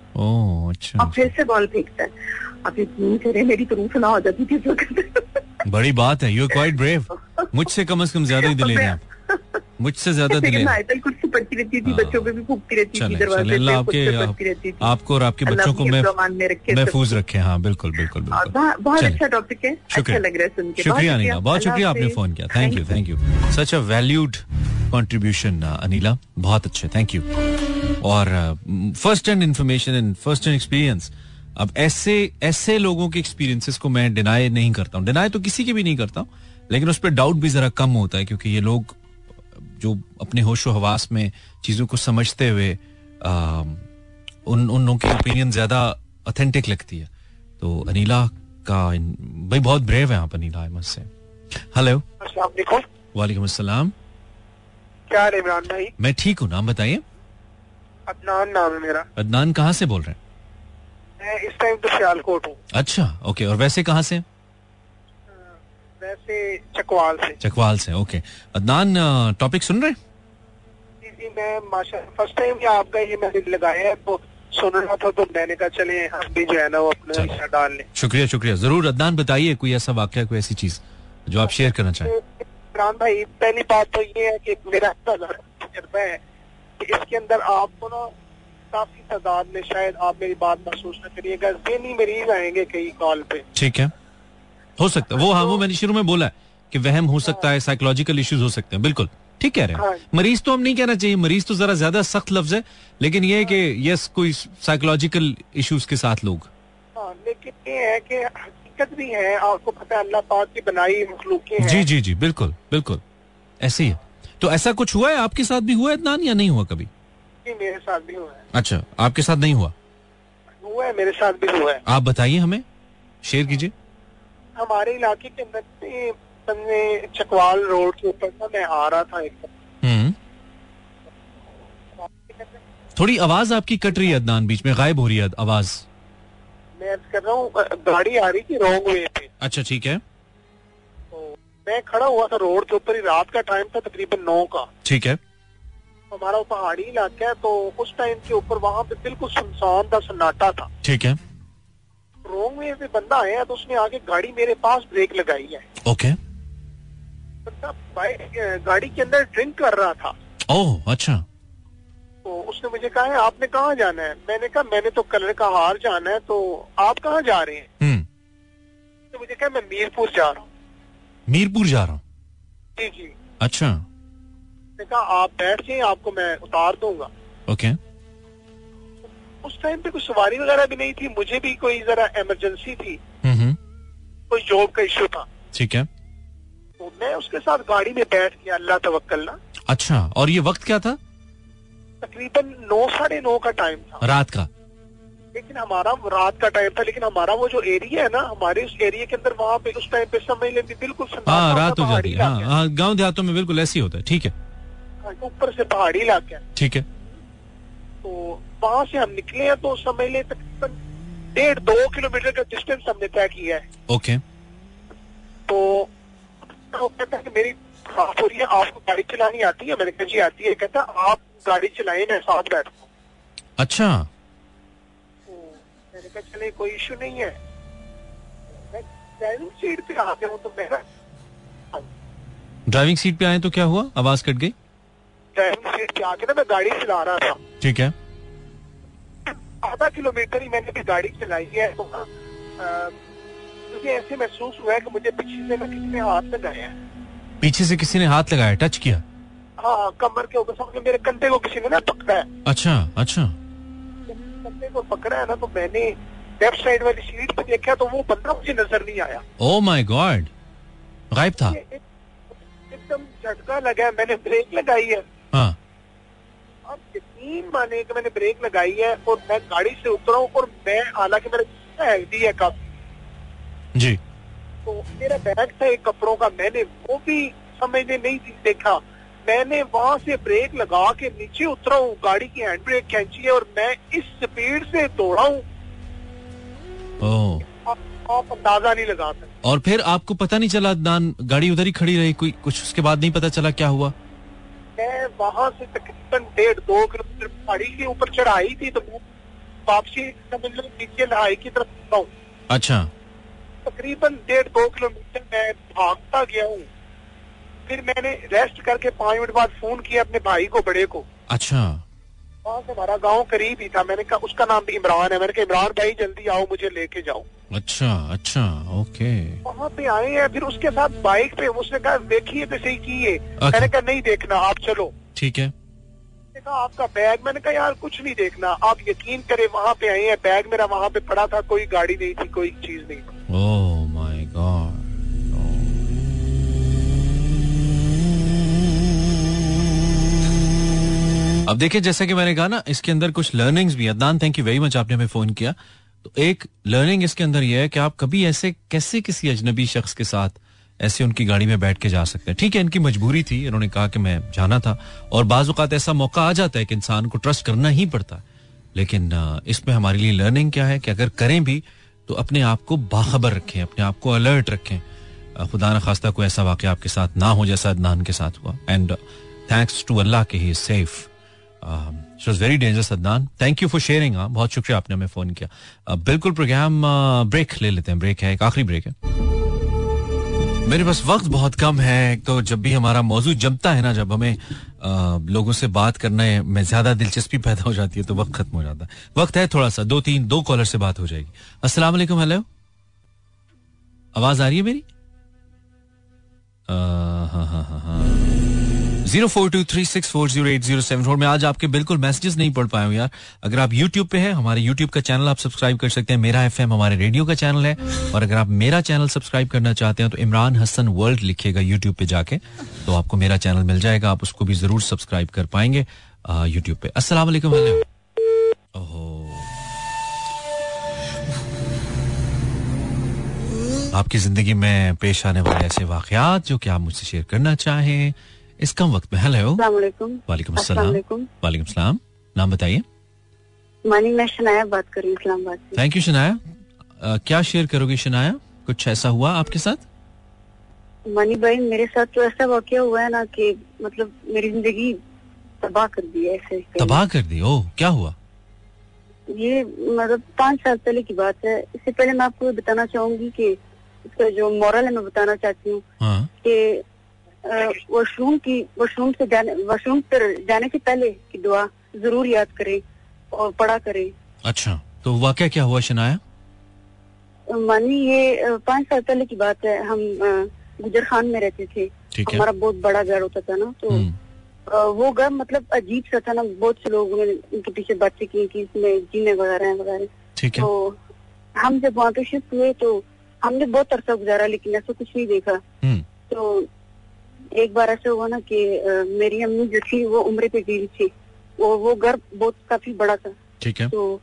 अच्छा और फिर से बॉल फेंकता है। अब इतनी करे? मेरी तो रूह सुना हो जाती थी बड़ी बात है यू आर क्वाइट ब्रेव मुझसे कम से कम ज़्यादा ही दिले हैं आप। <laughs> मुझसे ज़्यादा दिले कुर्सी पढ़ती रहती थी हाँ। बच्चों पे भी फूकती रहती थी दरवाजे पे आपके आप, रहती थी। आपको और आपके बच्चों को महफूज रखे। हाँ बिल्कुल बिल्कुल बहुत। अच्छा टॉपिक है। अच्छा शुक्रिया। लग रहा है सुन के। शुक्रिया अनिला। बहुत शुक्रिया आपने फ़ोन किया। Thank you thank you such a valued contribution Anila बहुत अच्छे। थैंक यू और first hand information and first hand experience अब ऐसे ऐसे लोगों के एक्सपीरियंसेस को मैं डिनाई नहीं करता हूँ। डिनाई तो किसी के भी नहीं करता हूँ लेकिन उस पर डाउट भी जरा कम होता है क्योंकि ये लोग जो अपने होशो हवास में चीज़ों को समझते हुए आ, उन उन लोगों की ओपिनियन ज़्यादा ऑथेंटिक लगती है। तो अनिला का भाई बहुत ब्रेव है आप अनिला मस से हेलो वालेकुम। अस्सलाम। क्या हाल है इमरान भाई? मैं ठीक हूँ नाम बताइए। अदनान नाम है मेरा। अदनान कहाँ से बोल रहे हैं? मैं इस टाइम तो सियालकोट हूँ। अच्छा ओके और वैसे कहाँ से? वैसे चकवाल से। चकवाल से ओके। अदनान टॉपिक सुन रहे जी जी मैं माशा फ़र्स्ट टाइम ही आपका ये मैंने लगाया है तो सुन रहा था तो मैंने कहा चले हम भी जो है ना वो अपना हिस्सा डाल लें। शुक्रिया शुक्रिया। ज़रूर अदनान बताइए कोई ऐसा वाक्य कोई ऐसी चीज़ जो आप शेयर करना चाहें? इमरान भाई पहली बात तो ये है कि मेरा तजर्बा है कि इसके अंदर आपको ना काफ़ी तादाद में शायद आप मेरी बात महसूस न करिएगा जहनी मरीज़ आएँगे कई कॉल पे ठीक है। हो सकता है। वो हाँ वो मैंने शुरू में बोला कि वहम हो सकता है साइकोलॉजिकल इश्यूज़ हो सकते हैं। बिल्कुल। ठीक कह रहे हैं। हाँ। मरीज़ तो हम नहीं कहना चाहिए। मरीज़ तो जरा ज़्यादा सख्त लफ्ज है लेकिन ये है कि यस कोई साइकोलॉजिकल इश्यूज़ के साथ लोग। हाँ, लेकिन ये है कि हकीकत भी है आपको पता है अल्लाह पाक की बनाई मखलूक जी जी जी बिल्कुल बिल्कुल। ऐसे ही है। तो ऐसा कुछ हुआ है? आपके साथ भी हुआ है इतना या नहीं हुआ कभी? जी, मेरे साथ भी हुआ है। अच्छा आपके साथ नहीं हुआ? हुआ है मेरे साथ भी हुआ है। आप बताइए हमें। शेयर कीजिए। हमारे इलाके के अंदर चकवाल रोड के ऊपर ना मैं आ रहा था एक हम्म। थोड़ी आवाज़ आपकी कट रही है अदनान बीच में गायब हो रही है आवाज़। मैं कर रहा हूँ गाड़ी आ रही थी रॉन्ग वे पे। अच्छा ठीक है। तो मैं खड़ा हुआ था रोड के ऊपर ही रात का टाइम था तकरीबन नौ का। ठीक है। हमारा पहाड़ी इलाका है तो उस टाइम के ऊपर वहाँ पे बिल्कुल सुनसान था सन्नाटा था। ठीक है। रॉन्ग वे पे बंदा आया तो उसने आगे गाड़ी मेरे पास ब्रेक लगाई है। ओके। बंदा बाइक गाड़ी के अंदर ड्रिंक कर रहा था। ओह अच्छा। तो उसने मुझे कहा है आपने कहाँ जाना है? मैंने कहा मैंने तो कलर का हार जाना है तो आप कहाँ जा रहे हैं? हम्म। तो मुझे कहा मैं मीरपुर जा रहा हूँ। मीरपुर जा रहा हूँ? जी जी। अच्छा। कहा आप बैठ जाए आपको मैं उतार दूँगा। ओके। उस टाइम पे कोई सवारी वगैरह भी नहीं थी मुझे भी कोई जरा इमरजेंसी थी हम्म कोई जॉब का इश्यू था। ठीक है। तो मैं उसके साथ गाड़ी में बैठ गया अल्लाह तवक्कल ना। अच्छा और ये वक्त क्या था? तकरीबन नौ साढ़े नौ का टाइम था। रात का। लेकिन हमारा रात का टाइम था लेकिन हमारा वो जो एरिया है ना हमारे उस एरिया के अंदर वहाँ पे उस टाइम पे समझ लेते बिल्कुल हाँ रात हो जाती है। हाँ हाँ गाँव देहातों में बिल्कुल ऐसे ही होता है ठीक है। है। ऊपर से पहाड़ी इलाका। है ठीक है। तो वहाँ से हम निकले हैं तो समझ ले तकरीबन डेढ़ दो किलोमीटर का डिस्टेंस हमने तय किया है। ओके तो कहता है कि मेरी खराब हो रही है आपको गाड़ी चलानी आती है? मैंने कहा जी आती है। कहता आप गाड़ी चलाए मैं साथ बैठता अच्छा। तो मैंने कहा चले कोई इशू नहीं है। ड्राइविंग सीट पे आ गया हूँ तो मेरा ड्राइविंग सीट पे आए तो क्या हुआ? आवाज़ कट गई? ड्राइविंग सीट पे आके ना मैं गाड़ी चला रहा था। ठीक है। आधा किलोमीटर ही मैंने भी गाड़ी चलाई है। तो मुझे ऐसे महसूस हुआ है कि मुझे पीछे से ना किसी ने हाथ लगाया। है पीछे से किसी ने हाथ लगाया टच किया? हाँ कमर के ऊपर समझ मेरे कंधे को किसी ने ना पकड़ा है। अच्छा अच्छा। कंधे को पकड़ा है ना तो मैंने लेफ़्ट साइड वाली सीट पे देखा तो वो बंदा मुझे नज़र नहीं आया। ओ माय गॉड गायब था। एकदम झटका लगा मैंने ब्रेक लगाई हाँ। अब यकीन माने कि मैंने ब्रेक लगाई है और मैं गाड़ी से उतरा हूँ और मैं हालाँकि मेरा हेल्दी है काफ़ी। जी। तो मेरा बैग था एक कपड़ों का मैंने वो भी समझने नहीं देखा। मैंने वहाँ से ब्रेक लगा के नीचे उतरा हूँ गाड़ी की हैंड ब्रेक खेची है और मैं इस स्पीड से दौड़ा हूँ। आप, आप अंदाज़ा नहीं लगा सकते। और फिर आपको पता नहीं चला दान गाड़ी उधर ही खड़ी रही कोई कुछ उसके बाद नहीं पता चला क्या हुआ? मैं वहाँ से तकरीबन डेढ़ दो किलोमीटर पहाड़ी के ऊपर चढ़ाई थी तो वापसी समझ लो नीचे लहाई की तरफ़ हूँ। अच्छा। तकरीबन डेढ़ दो किलोमीटर मैं भागता गया हूँ। फिर मैंने रेस्ट करके पाँच मिनट बाद फ़ोन किया अपने भाई को बड़े को। अच्छा। वहाँ से हमारा गाँव करीब ही था। मैंने कहा उसका नाम भी इमरान है। मैंने कहा इमरान भाई जल्दी आओ मुझे लेके जाओ। अच्छा अच्छा ओके। वहाँ पे आए हैं फिर उसके साथ बाइक पे उसने कहा देखिए तो सही की है अच्छा। मैंने कहा नहीं देखना आप चलो। ठीक है। कहा आपका बैग मैंने कहा यार कुछ नहीं देखना। आप यकीन करें वहाँ पे आए हैं बैग मेरा वहाँ पे पड़ा था कोई गाड़ी नहीं थी कोई चीज़ नहीं। थी ओह माय गॉड अब देखिए जैसा कि मैंने कहा ना इसके अंदर कुछ लर्निंग्स भी Adnan thank you very much आपने हमें फ़ोन किया। तो एक लर्निंग इसके अंदर यह है कि आप कभी ऐसे, कैसे किसी अजनबी शख्स के साथ ऐसे उनकी गाड़ी में बैठ के जा सकते हैं? ठीक है, इनकी मजबूरी थी, इन्होंने कहा कि मैं जाना था। और बाजुकात ऐसा मौका आ जाता है कि इंसान को ट्रस्ट करना ही पड़ता है। लेकिन इसमें हमारे लिए लर्निंग क्या है कि अगर करें भी तो अपने आप को बाखबर रखें, अपने आप को अलर्ट रखें। खुदा न खास्ता कोई ऐसा वाक्य आपके साथ ना हो जैसा अदनान के साथ हुआ। एंड थैंक्स टू अल्लाह के ही safe was very dangerous Adnan thank you for sharing हाँ बहुत शुक्रिया आपने हमें फ़ोन किया। बिल्कुल प्रोग्राम ब्रेक ले लेते हैं। ब्रेक है एक आखिरी ब्रेक है। मेरे पास वक्त बहुत कम है तो जब भी हमारा मौजूद जमता है ना जब हमें आ, लोगों से बात करने में ज़्यादा दिलचस्पी पैदा हो जाती है तो वक्त खत्म हो जाता है। वक्त है थोड़ा सा दो तीन दो कॉलर से बात हो जाएगी। अस्सलाम वालेकुम हेलो आवाज़ आ रही है मेरी? हाँ हाँ हाँ हाँ। Zero four two three six four zero eight zero seven four में आज आपके बिल्कुल मैसेजेस नहीं पढ़ पाए यार। अगर आप यूट्यूब पे हैं, हमारे यूट्यूब का चैनल आप सब्सक्राइब कर सकते हैं। मेरा एफएम हमारे रेडियो का चैनल है। और अगर आप मेरा चैनल सब्सक्राइब करना चाहते हैं तो इमरान हसन वर्ल्ड लिखेगा यूट्यूब पे जाके। तो आपको मेरा चैनल मिल जाएगा। आप उसको भी ज़रूर सब्सक्राइब कर पाएँगे यूट्यूब पे। वालेकुम ओहो। आपकी ज़िंदगी में पेश आने वाले ऐसे वाकयात जो कि आप मुझसे शेयर करना चाहें इस कम वक्त में। हेलो वालेकुम अस्सलाम। वालेकुम सलाम नाम बताइए। मानी मैं शनाया बात कर रही इस्लामाबाद थैंक यू शनाया। क्या शेयर करोगे शनाया? कुछ ऐसा हुआ आपके साथ? मानी भाई मेरे साथ तो ऐसा वाक्य हुआ है ना कि मतलब मेरी ज़िंदगी तबाह कर दी है ऐसे। तबाह कर दी? ओ क्या हुआ? ये मतलब पाँच साल पहले की बात है। इससे पहले मैं आपको बताना चाहूँगी कि इसका जो मॉरल है मैं बताना चाहती हूँ हाँ। कि वॉशरूम की वॉशरूम से जाने वॉशरूम पर जाने से पहले की दुआ ज़रूर याद करें और पढ़ा करें। अच्छा तो वाक्य क्या हुआ शनाया? मानी ये पाँच साल पहले की बात है हम गुजर खान में रहते थे। हमारा बहुत बड़ा घर होता था ना तो हम्म, वो घर मतलब अजीब सा था ना बहुत से लोगों ने उनके पीछे बातें की कि इसमें जीने वगैरह हैं। वगैरह तो हम जब वहाँ पे शिफ्ट हुए तो हमने बहुत अरसा गुजारा लेकिन ऐसा कुछ नहीं देखा। हम्म, तो एक बार ऐसा हुआ ना कि मेरी अम्मी जो थी वो उम्र पे गई थी। वो वो घर बहुत काफ़ी बड़ा था। ठीक है। तो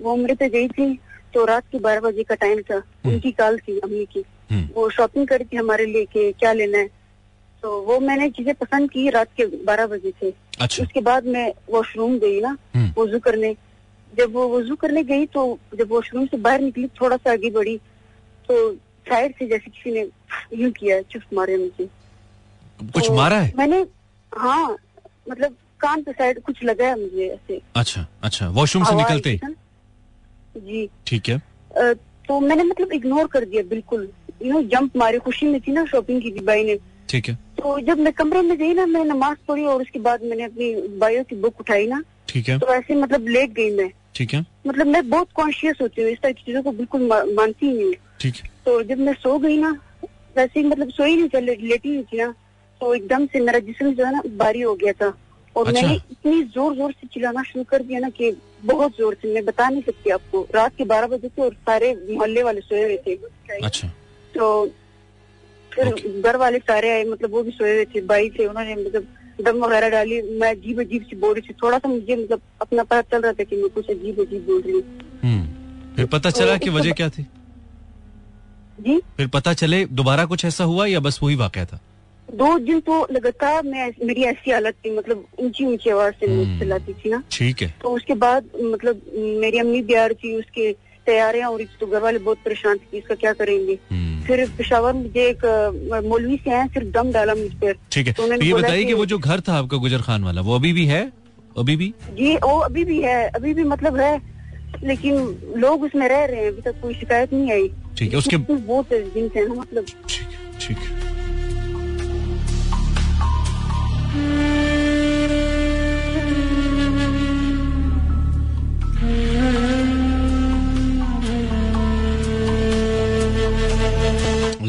वो उम्र पे गई थी तो रात के बारह बजे का टाइम था। उनकी कॉल थी अम्मी की। हम्म, वो शॉपिंग करी थी हमारे लिए कि क्या लेना है। तो वो मैंने चीज़ें पसंद की रात के बारह बजे से। अच्छा। उसके बाद मैं वॉशरूम गई ना हम्म, वज़ू करने। जब वो वज़ू करने गई तो जब वॉशरूम से बाहर निकली थोड़ा सा आगे बढ़ी तो साइड से जैसे किसी ने यूँ किया चुप मारे मुझे। कुछ तो मारा है? मैंने हाँ मतलब कान पे साइड कुछ लगाया मुझे ऐसे। अच्छा अच्छा वॉशरूम से निकलते ही। जी। ठीक है। तो मैंने मतलब इग्नोर कर दिया बिल्कुल। यू नो जंप मारी खुशी में थी ना शॉपिंग की थी भाई ने। ठीक है। तो जब मैं कमरे में गई ना मैं नमाज़ पढ़ी और उसके बाद मैंने अपनी बायो की बुक उठाई ना ठीक है। तो ऐसे मतलब लेट गई मैं। ठीक है। मतलब मैं बहुत कॉन्शियस होती हूँ इस तरह की चीज़ों को बिल्कुल मानती ही। नहीं। ठीक है। तो जब मैं सो गई ना वैसे ही मतलब सोई नहीं चल लेटी नहीं थी ना। तो एकदम से मेरा जिसम जो है ना भारी हो गया था। और अच्छा। मैंने इतनी ज़ोर ज़ोर से चिल्लाना शुरू कर दिया ना कि बहुत ज़ोर से मैं बता नहीं सकती आपको। रात के बारह बजे थे और सारे मोहल्ले वाले सोए हुए थे। अच्छा। तो फिर घर वाले सारे आए मतलब वो भी सोए हुए थे भाई थे उन्होंने मतलब दम वगैरह डाली। मैं अजीब अजीब सी बोल रही थी। थोड़ा सा मुझे मतलब अपना पता चल रहा था कि मैं कुछ अजीब अजीब बोल रही हूँ। हम्म। फिर पता चला कि वजह क्या थी? जी? फिर पता चले दोबारा कुछ ऐसा हुआ या बस वही वाकया था? दो दिन तो लगातार मैं मेरी ऐसी हालत थी मतलब ऊँची ऊँची आवाज़ से मैं हम्म। चिल्लाती थी ना। ठीक है। तो उसके बाद मतलब मेरी अम्मी रही थी उसके तैयारियाँ हो थी तो घर वाले बहुत परेशान थे इसका क्या करेंगे। हम्म, फिर पेशावर मुझे एक मौलवी से आए सिर्फ़ दम डाला मुझ पर। ठीक है। तो तो उन्होंने ये बताइए कि वो जो घर था आपका गुजर खान वाला वो अभी भी है? अभी भी? जी वो अभी भी है। अभी भी मतलब है लेकिन लोग उसमें रह रहे हैं अभी तक कोई शिकायत नहीं आई। ठीक है उसके बहुत दिन से ना मतलब। ठीक है ठीक है।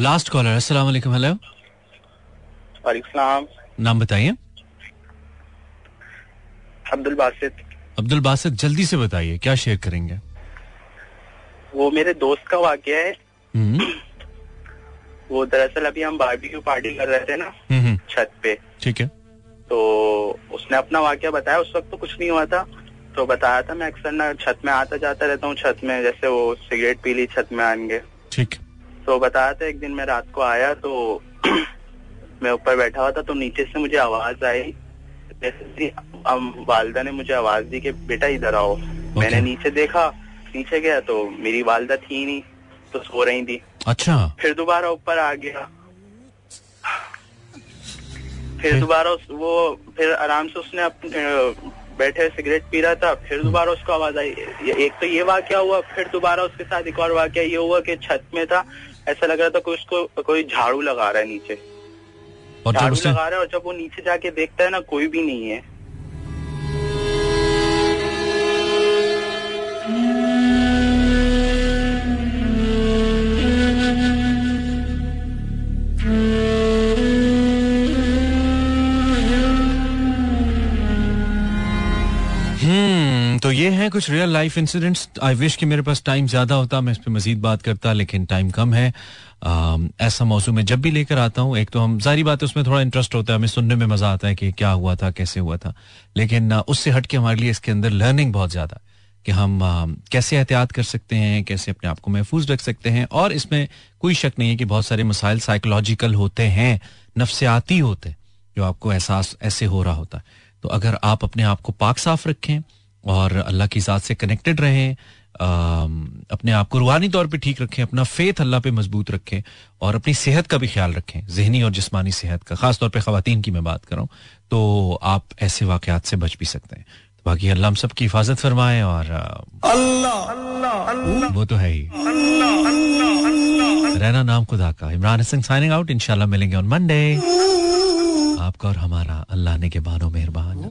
लास्ट कॉलर अस्सलाम वालेकुम हेलो वालेकुम नाम बताइए अब्दुल बासित अब्दुल बासित जल्दी से बताइए क्या शेयर करेंगे वो मेरे दोस्त का वाक्य है वो दरअसल अभी हम बारबेक्यू पार्टी कर रहे थे ना छत पे ठीक है तो उसने अपना वाक्य बताया उस वक्त तो कुछ नहीं हुआ था। तो बताया था मैं अक्सर ना छत में आता जाता रहता हूँ छत में जैसे वो सिगरेट पी ली छत में आएँगे। ठीक। तो बताया था एक दिन मैं रात को आया तो <clears throat> मैं ऊपर बैठा हुआ था तो नीचे से मुझे आवाज़ आई। जैसे वालदा ने मुझे आवाज़ दी कि बेटा इधर आओ। मैंने नीचे देखा नीचे गया तो मेरी वालदा थी नहीं तो सो रही थी। अच्छा। फिर दोबारा ऊपर आ गया। फिर दोबारा उस- वो फिर आराम से उसने अपने बैठे सिगरेट पी रहा था फिर दोबारा उसको आवाज़ आई। एक तो ये वाक्य हुआ फिर दोबारा उसके साथ एक और वाक्य ये हुआ कि छत में था ऐसा लग रहा था कोई उसको कोई झाड़ू लगा रहा है नीचे। झाड़ू लगा रहा है और जब वो नीचे जाके देखता है ना कोई भी नहीं है। तो ये है कुछ real life incidents I wish कि मेरे पास टाइम ज़्यादा होता मैं इस पर मजीद बात करता लेकिन टाइम कम है। ऐसा मौसू में जब भी लेकर आता हूँ एक तो हम सारी बातें उसमें थोड़ा इंटरेस्ट होता है हमें सुनने में मज़ा आता है कि क्या हुआ था कैसे हुआ था। लेकिन उससे हट के हमारे लिए इसके अंदर लर्निंग बहुत ज़्यादा कि हम आ, कैसे एहतियात कर सकते हैं कैसे अपने आप को महफूज रख सकते हैं। और इसमें कोई शक नहीं है कि बहुत सारे मसाइल साइकोलॉजिकल होते हैं नफ्सियाती होते हैं जो आपको एहसास ऐसे हो रहा होता है। तो अगर आप अपने आप को पाक साफ़ रखें और अल्लाह की ज़ात से कनेक्टेड रहें अपने आप को रूहानी तौर पे ठीक रखें अपना फेथ अल्लाह पे मज़बूत रखें और अपनी सेहत का भी ख्याल रखें जहनी और जिस्मानी सेहत का खास तौर पे खातन की मैं बात करूँ तो आप ऐसे वाकयात से बच भी सकते हैं। तो बाकी अल्लाह हम सबकी हिफाजत फरमाए और अल्लाह वो तो है ही। रहना नाम खुदा का। इमरान हसन साइनिंग आउट इंशाल्लाह मिलेंगे ऑन मंडे <laughs> आपका और हमारा अल्लाह ने के बानो मेहरबान।